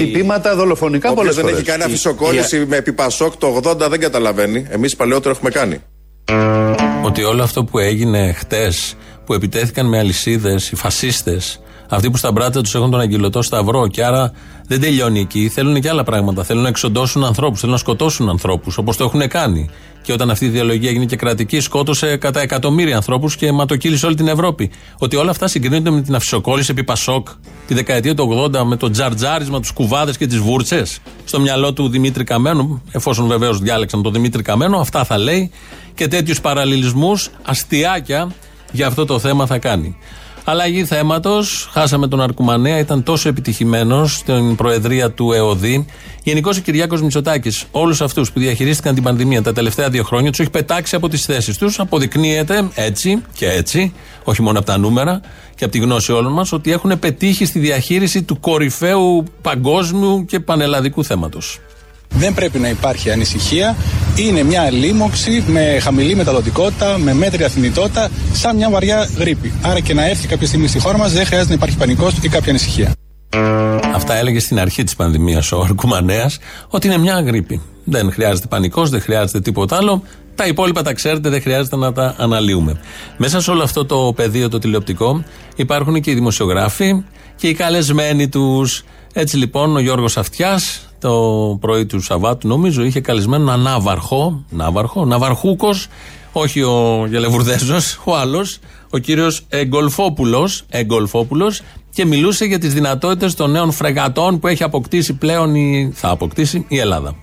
χτυπήματα δολοφονικά πολλές Όποιος φορές. δεν έχει κάνει αφισοκόλληση με επιπασόκ το 80 δεν καταλαβαίνει. Εμείς παλαιότερο έχουμε κάνει. Ότι όλο αυτό που έγινε χτες, που επιτέθηκαν με αλυσίδες οι φασίστες, αυτοί που στα μπράτα τους έχουν τον αγγελωτό σταυρό και άρα δεν τελειώνει εκεί, θέλουν και άλλα πράγματα. Θέλουν να εξοντώσουν ανθρώπους, θέλουν να σκοτώσουν ανθρώπους, όπως το έχουν κάνει. Και όταν αυτή η ιδεολογία έγινε και κρατική, σκότωσε κατά εκατομμύρια ανθρώπους και ματοκύλησε όλη την Ευρώπη. Ότι όλα αυτά συγκρίνονται με την αυσοκόλληση επί Πασόκ τη δεκαετία του 80 με το τζαρτζάρισμα, τους κουβάδες και τις βούρτσες. Στο μυαλό του Δημήτρη Καμένου, εφόσον βεβαίως διάλεξαν τον Δημήτρη Καμένο, αυτά θα λέει και τέτοιους παραλληλισμούς, αστιάκια για αυτό το θέμα θα κάνει. Αλλαγή θέματος. Χάσαμε τον Αρκουμανέα. Ήταν τόσο επιτυχημένος στην προεδρία του ΕΟΔΗ. Γενικώ ο Κυριάκος Μητσοτάκης, όλους αυτούς που διαχειρίστηκαν την πανδημία τα τελευταία δύο χρόνια, τους έχει πετάξει από τις θέσεις τους. Αποδεικνύεται έτσι και έτσι, όχι μόνο από τα νούμερα και από τη γνώση όλων μας, ότι έχουν πετύχει στη διαχείριση του κορυφαίου παγκόσμιου και πανελλαδικού θέματος. Δεν πρέπει να υπάρχει ανησυχία. Είναι μια λίμωξη με χαμηλή μεταδοτικότητα, με μέτρια θνητότητα, σαν μια βαριά γρήπη. Άρα και να έρθει κάποια στιγμή στη χώρα μας δεν χρειάζεται να υπάρχει πανικός ή κάποια ανησυχία. Αυτά έλεγε στην αρχή της πανδημίας ο Αρκουμανέα, ότι είναι μια γρήπη. Δεν χρειάζεται πανικός, δεν χρειάζεται τίποτα άλλο. Τα υπόλοιπα τα ξέρετε, δεν χρειάζεται να τα αναλύουμε. Μέσα σε όλο αυτό το πεδίο το τηλεοπτικό υπάρχουν και οι δημοσιογράφοι και οι καλεσμένοι τους. Έτσι λοιπόν ο Γιώργος Αυτιάς το πρωί του Σαββάτου, νομίζω, είχε καλεσμένο έναν Ναύαρχο, Ναύαρχο, Ναυαρχούκος, όχι ο Γελεβουρδέζος, ο άλλος, ο κύριος Εγκολφόπουλος, Εγκολφόπουλος, και μιλούσε για τις δυνατότητες των νέων φρεγατών που έχει αποκτήσει πλέον η, θα αποκτήσει η Ελλάδα.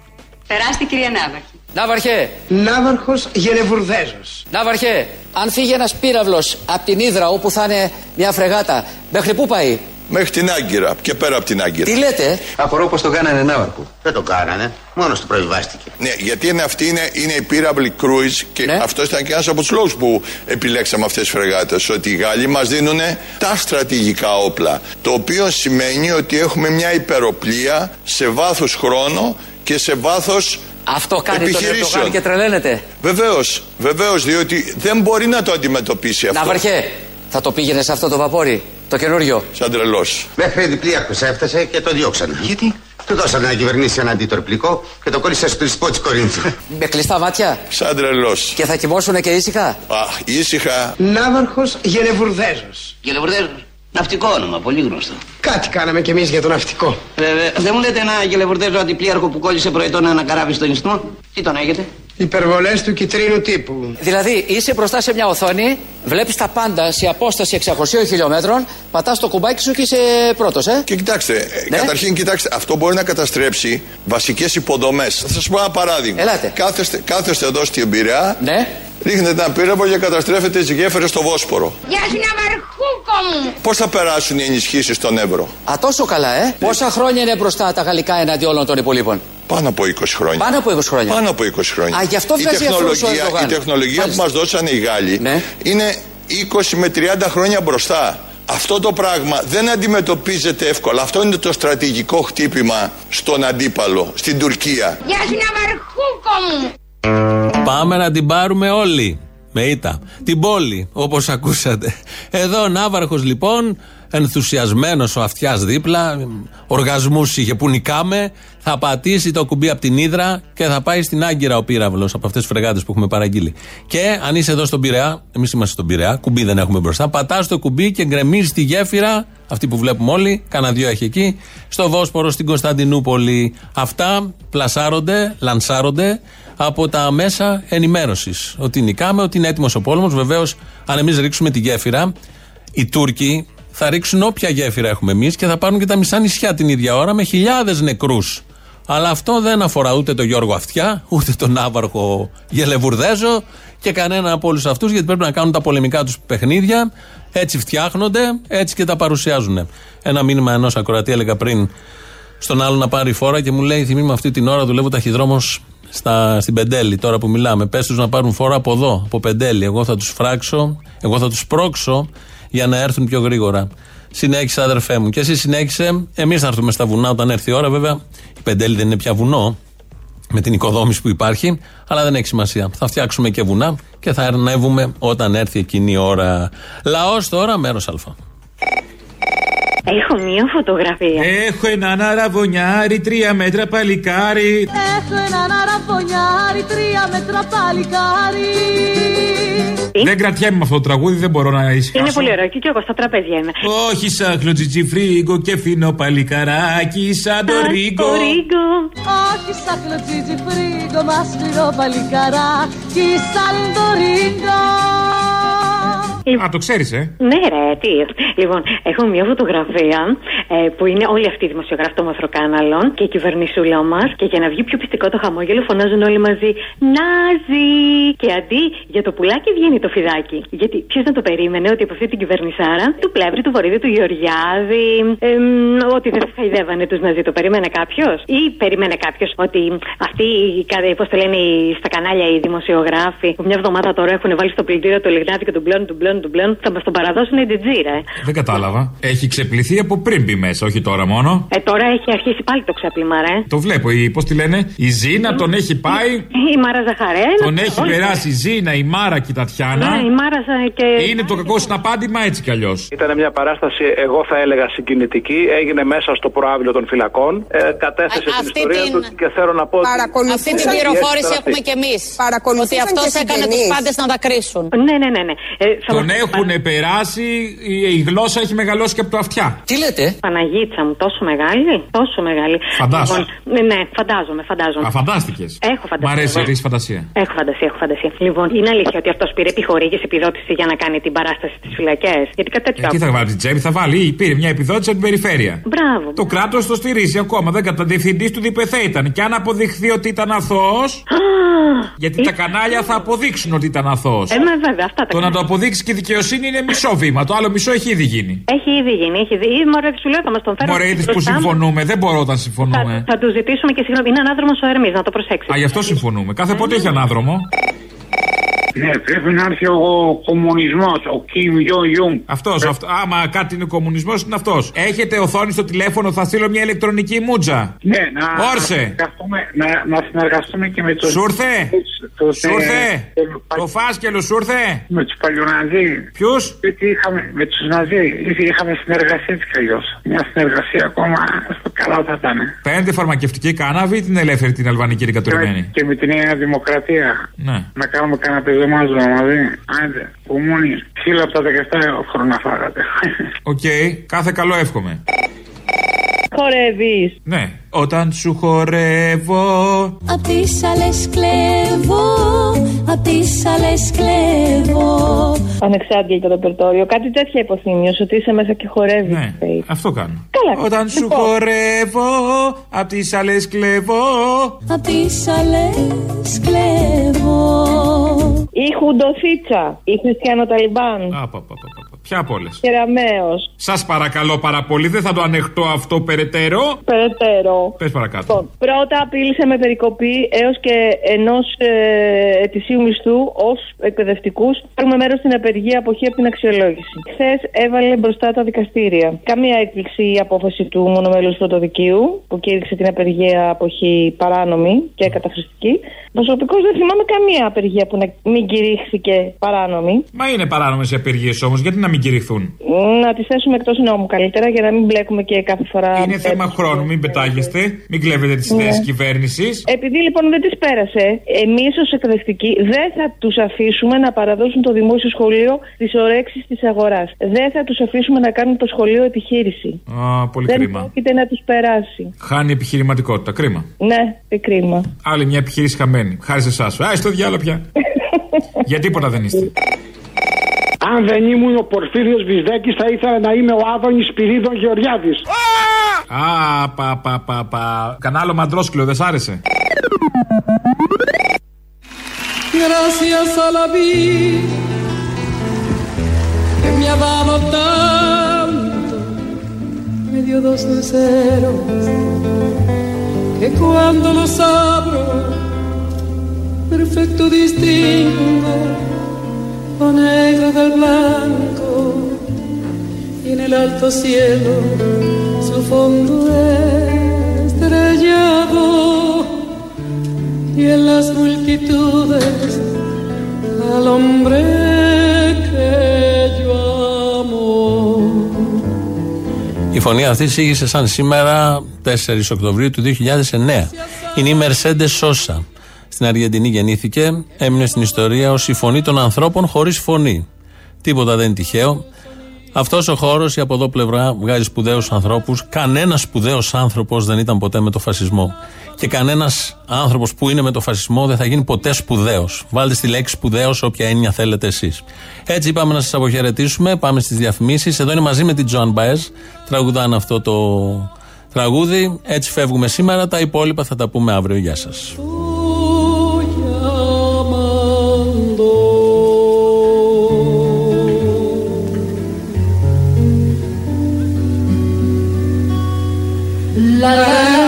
Περάστε κυρία Ναύαρχη. Ναύαρχε, Ναύαρχος Γενεβουρδέζος. Ναύαρχε, αν φύγει ένας πύραυλος από την Ήδρα όπου θα είναι μια φρεγάτα, μέχρι πού πάει; Μέχρι την Άγκυρα και πέρα από την Άγκυρα. Τι λέτε, Απορώ πως το κάνανε Ναύαρχο. Δεν το κάνανε. Μόνος του προβιβάστηκε. Ναι, γιατί είναι αυτή είναι, είναι η πύραυλη cruise και Ναι. αυτός ήταν και ένας από τους λόγους που επιλέξαμε αυτές τις φρεγάτες. Ότι οι Γάλλοι μας δίνουν τα στρατηγικά όπλα. Το οποίο σημαίνει ότι έχουμε μια υπεροπλία σε βάθος χρόνο και σε βάθος Αυτό κάνει τον επιχειρήσεων. Ερντογάν και τρελαίνεται. Βεβαίως, βεβαίως, διότι δεν μπορεί να το αντιμετωπίσει αυτό. Ναύαρχε, θα το πήγαινε σε αυτό το βαπόρι, το καινούριο. Σαν τρελός. Μέχρι διπλίαρχος έφτασε και το διώξανε. Γιατί; Του δώσανε να κυβερνήσει ένα αντιτορπλικό και το κόλλησε στο τρισπό της Κορίνθου. Με κλειστά μάτια. Σαν τρελός. Και θα κοιμώσουν και ήσυχα. Αχ, ήσυχα. Ναύαρχος Γενεβουρδέζος. Γελεβουρδέζος. Ναυτικό όνομα, πολύ γνωστό. Κάτι κάναμε κι εμείς για το ναυτικό. Βέβαια, δεν μου λέτε ένα γελεβουρδέζο αντιπλοίαρχο που κόλλησε προετών ένα καράβι στον ιστό. Τι τον έχετε; Υπερβολές του κυτρίνου τύπου. Δηλαδή, είσαι μπροστά σε μια οθόνη, βλέπεις τα πάντα σε απόσταση 600 χιλιόμετρων, πατάς το κουμπάκι σου και είσαι πρώτος, ε. Και κοιτάξτε, ε, καταρχήν κοιτάξτε, αυτό μπορεί να καταστρέψει βασικές υποδομές. Θα σας πω ένα παράδειγμα. Ελάτε. Κάθεστε, κάθεστε εδώ στην Πειραιά, Ναι. ρίχνετε ένα πύραυλο και καταστρέφετε τις γέφυρες στο Βόσπορο. Γεια σου Ναυαρχούκο μου. Πώς θα περάσουν οι ενισχύσεις στον Εύρο, Α, τόσο καλά, ε. Πόσα χρόνια είναι μπροστά τα γαλλικά εναντί όλων των υπολείπων; Πάνω από 20 χρόνια. Πάνω από 20 χρόνια. Πάνω από 20 χρόνια. Α, γι' αυτό η βγάζει αυτός ο τεχνολογία, Ερντογάν. η τεχνολογία που Μάλιστα. μας δώσανε οι Γάλλοι Ναι. είναι 20 με 30 χρόνια μπροστά. Αυτό το πράγμα δεν αντιμετωπίζεται εύκολα. Αυτό είναι το στρατηγικό χτύπημα στον αντίπαλο, στην Τουρκία. Γεια σου Ναυαρχούκο μου. Πάμε να την πάρουμε όλοι. Με ήττα. Την πόλη, όπως ακούσατε. Εδώ ο Ναύαρχος λοιπόν, ενθουσιασμένος ο αυτιάς δίπλα, οργασμούς είχε που νικάμε, θα πατήσει το κουμπί από την Ήδρα και θα πάει στην Άγκυρα ο πύραυλος από αυτές τις φρεγάτες που έχουμε παραγγείλει. Και αν είσαι εδώ στον Πειραιά, εμείς είμαστε στον Πειραιά, κουμπί δεν έχουμε μπροστά, πατάς το κουμπί και γκρεμίζεις τη γέφυρα, αυτή που βλέπουμε όλοι, κάνα δυο έχει εκεί, στο Βόσπορο στην Κωνσταντινούπολη. Αυτά πλασάρονται, λανσάρονται από τα μέσα ενημέρωσης. Ότι νικάμε, ότι είναι έτοιμος ο πόλεμος. Βεβαίως, αν εμείς ρίξουμε τη γέφυρα, οι Τούρκοι θα ρίξουν όποια γέφυρα έχουμε εμείς και θα πάρουν και τα μισά νησιά την ίδια ώρα με χιλιάδες νεκρούς. Αλλά αυτό δεν αφορά ούτε τον Γιώργο Αυτιά, ούτε τον Ναύαρχο Γελεβουρδέζο και κανένα από όλους αυτούς, γιατί πρέπει να κάνουν τα πολεμικά τους παιχνίδια. Έτσι φτιάχνονται, έτσι και τα παρουσιάζουν. Ένα μήνυμα ενός ακροατή έλεγα πριν στον άλλο να πάρει φόρα και μου λέει: Θυμήμαι αυτή την ώρα δουλεύω ταχυδρόμος στα, στην Πεντέλη, τώρα που μιλάμε. Πες τους να πάρουν φόρα από εδώ, από Πεντέλη. Εγώ θα τους φράξω, εγώ θα τους πρόξω για να έρθουν πιο γρήγορα. Συνέχισε, αδερφέ μου. Και εσύ συνέχισε. Εμείς θα έρθουμε στα βουνά όταν έρθει η ώρα, βέβαια. Η Πεντέλη δεν είναι πια βουνό, με την οικοδόμηση που υπάρχει, αλλά δεν έχει σημασία. Θα φτιάξουμε και βουνά και θα ανέβουμε όταν έρθει εκείνη η ώρα. Λαός τώρα, μέρος Α. Έχω μία φωτογραφία. Έχω έναν αραβωνιάρι, τρία μέτρα παλικάρι. Έχω έναν αραβωνιάρι, τρία μέτρα παλικάρι. Δεν κρατιέμαι με αυτό το τραγούδι, δεν μπορώ να ησυχάσω. Είναι πολύ ωραίο και εγώ στα τραπέζια είμαι. Όχι σαν κλωτζιτζιφρίγκο και φίνο παλικαράκι σαν το ρίγκο. Το ρίγκο. Όχι σαν κλωτζίτζι φρίγκο, μα σκληρό παλικαράκι σαν το ρίγκο. Α, το ξέρεις, ε; Ναι, ρε, τι. Λοιπόν, έχω μια φωτογραφία ε, που είναι όλοι αυτοί οι δημοσιογράφοι των Μαθροκάναλων και η κυβερνησούλα μας. Και για να βγει πιο πιστικό το χαμόγελο, φωνάζουν όλοι μαζί Νάζι! Και αντί για το πουλάκι βγαίνει το φιδάκι. Γιατί ποιος δεν το περίμενε ότι από αυτή την κυβερνησάρα του πλεύρη, του βορείδη, του Γεωργιάδη, εμ, ότι δεν θα χαϊδεύανε τους Ναζί, το περίμενε κάποιος; Ή περίμενε κάποιος ότι αυτοί, πώς το λένε οι- στα κανάλια οι δημοσιογράφοι, που μια εβδομάδα τώρα έχουν βάλει στο πλυντήριο το λιγνάδι και τον πλέον, τον πλέον, τον πλέον, θα μας τον παραδώσουν η τζιτζίρα. Ε. Δεν κατάλαβα. Έχει ξεπληθεί από πριν μπει μέσα, όχι τώρα μόνο. Ε, τώρα έχει αρχίσει πάλι το ξέπλυμα, ρε. Το βλέπω. Η, πώς τη λένε, η Ζήνα τον έχει πάει. Η Μάρα Ζαχαρένα. Τον έχει όλοι. περάσει η Ζήνα, η Μάρα και η Τατιάνα. Ναι, η Μάρα Ζα- και. Είναι το κακό συναπάντημα έτσι κι αλλιώς. Ήταν μια παράσταση, εγώ θα έλεγα συγκινητική. Έγινε μέσα στο προάβλιο των φυλακών. Ε, κατέθεσε την αυτή ιστορία την- τους και θέλω να πω. ότι- Αυτή την πληροφόρηση έχουμε κι εμείς. Ότι αυτός έκανε τους πάντες να τα κρίσουν. Ναι, ναι, ναι. ναι. Ε, θα Τον μας- έχουν περάσει, η, η γλώσσα έχει μεγαλώσει και από το αυτιά. Τι λέτε; Παναγίτσα μου, τόσο μεγάλη. Τόσο μεγάλη. Φαντάσου. Λοιπόν, ναι, ναι, φαντάζομαι, φαντάζομαι. Α, φαντάστηκες. Έχω φαντασία. Μ' αρέσει εγώ. ότι έχεις φαντασία. Έχω φαντασία, έχω φαντασία. Λοιπόν, είναι αλήθεια ότι αυτός πήρε επιχορήγηση επιδότηση για να κάνει την παράσταση στις φυλακές. Γιατί κάτι τέτοιο. Εκεί θα βάλει την τσέπη, θα βάλει. ή Πήρε μια επιδότηση από την περιφέρεια; Μπράβο. Το κράτος το στηρίζει ακόμα. Δεν κατά διευθυντής του ΔΠΘ ήταν. Και αν αποδειχθεί ότι ήταν αθώος. Γιατί τα κανάλια θα αποδείξουν ότι ήταν αθώος. Ε, με βέβαια, αυτά τα Το να το αποδείξεις και η δικαιοσύνη είναι μισό βήμα. Το άλλο μισό έχει ήδη γίνει. Έχει ήδη γίνει, έχει ήδη. Ή μωρέ, σου λέω, θα μας τον φέρω. Μωρέ, είδες που μπροστά μας. συμφωνούμε. Δεν μπορώ όταν συμφωνούμε. Θα του ζητήσουμε και συγγνώμη. Είναι ανάδρομος ο Ερμής, να το προσέξεις. Α, γι' αυτό συμφωνούμε. Κάθε πότε έχει ανάδρομο; Ναι, πρέπει να έρθει ο κομμουνισμός, ο Κιμ Γιον Ιουν. Αυτός, αυτό. Άμα κάτι είναι κομμουνισμός, είναι αυτός. Έχετε οθόνη στο τηλέφωνο, θα στείλω μια ηλεκτρονική μούτζα. Ναι, να, Όρσε. να, συνεργαστούμε- να, να συνεργαστούμε και με τους. Σου ήρθε; Σου ήρθε; Το φάσκελο σου ήρθε; Με τους παλιοναζί. Ποιους; Γιατί είχαμε με τους Ναζί. ήδη Είχαμε συνεργασία έτσι κι αλλιώς. Μια συνεργασία ακόμα καλά θα ήταν. Παίρνετε φαρμακευτική κάνναβη ή την ελεύθερη την αλβανική την κατουρημένη; Και με τη Νέα Δημοκρατία. Ναι. Να κάνουμε κανένα πεζομάζωμα μαζί. Άντε, που μόνοι. Ξύλα από τα 17 χρόνια φάγατε. Οκ, κάθε καλό εύχομαι. Χορεύεις. Ναι. Όταν σου χορεύω. Απ' τις άλλες κλέβω, απ' τις άλλες κλέβω. Ανεξάρτητα για το ρεπερτόριο. Κάτι τέτοια υποθύμιος, ότι είσαι μέσα και χορεύεις. Ναι, αυτό κάνω. Καλά. Όταν σου Λοιπόν. χορεύω, απ' τις άλλες κλέβω. Απ' τις άλλες κλέβω. Ή Χουντοθίτσα, ή Χριστιανό Ταλιμπάν. Α, πα, πα, πα, πα, πα. Ποια από όλες; Κεραμαίο. Σας παρακαλώ πάρα πολύ, δεν θα το ανεχτώ αυτό περαιτέρω. Περαιτέρω. Πες παρακάτω. Λοιπόν, πρώτα απείλησε με περικοπή έως και ενός ε, ετησίου μισθού ως εκπαιδευτικούς. Παίρνουμε μέρος στην απεργία αποχή από την αξιολόγηση. Χθες έβαλε μπροστά τα δικαστήρια. Καμία έκπληξη η απόφαση του μονομέλους πρωτοδικείου που κήρυξε την απεργία αποχή παράνομη και καταχρηστική. Προσωπικώς δεν θυμάμαι καμία απεργία που να μην κηρύχθηκε παράνομη. Μα είναι παράνομες οι απεργίες όμως, γιατί να μην κηρυχθούν. Να τις θέσουμε εκτός νόμου καλύτερα για να μην μπλέκουμε και κάθε φορά. Είναι θέμα χρόνου, μην πετάγεστε, μην κλέβετε τις ιδέες Ναι. της κυβέρνησης. Επειδή λοιπόν δεν τις πέρασε, εμείς ως εκπαιδευτικοί δεν θα τους αφήσουμε να παραδώσουν το δημόσιο σχολείο στι ωρέξεις της αγοράς. Δεν θα τους αφήσουμε να κάνουν το σχολείο επιχείρηση. Α, πολύ δεν κρίμα. πρόκειται να τους περάσει. Χάνει επιχειρηματικότητα, κρίμα. Ναι, ε, κρίμα. Άλλη μια επιχείρηση χαμένη. Χάρη σε εσάς. Α, στο διάλογο πια. Για τίποτα δεν είστε. Αν δεν ήμουν ο Πορφύριος Βυσδέκης θα ήθελα να είμαι ο Άδωνης Σπυρίδων Γεωργιάδης. Α, πα, πα, πα, πα. Κανάλο μαντρόσκυλο, δεν σ' άρεσε; Gracias a la vida que me ha dado tanto, me dio dos luceros que cuando los abro, perfecto distingo lo negro del blanco y en el alto cielo su fondo estrellado y en las multitudes al hombre que yo amo. Η φωνή αυτή εισήγησε σαν σήμερα 4 Οκτωβρίου του 2009. Είναι η Mercedes Sosa. Στην Αργεντινή γεννήθηκε, έμεινε στην ιστορία ως η φωνή των ανθρώπων χωρίς φωνή. Τίποτα δεν είναι τυχαίο. Αυτός ο χώρος, η από εδώ πλευρά, βγάζει σπουδαίους ανθρώπους. Κανένας σπουδαίος άνθρωπος δεν ήταν ποτέ με το φασισμό. Και κανένας άνθρωπος που είναι με το φασισμό δεν θα γίνει ποτέ σπουδαίος. Βάλτε στη λέξη σπουδαίος όποια έννοια θέλετε εσείς. Έτσι είπαμε να σας αποχαιρετήσουμε. Πάμε στις διαφημίσεις. Εδώ είναι μαζί με την Τζοαν Μπαέζ. Τραγουδάνε αυτό το τραγούδι. Έτσι φεύγουμε σήμερα. Τα υπόλοιπα θα τα πούμε αύριο. Γεια σας. La la la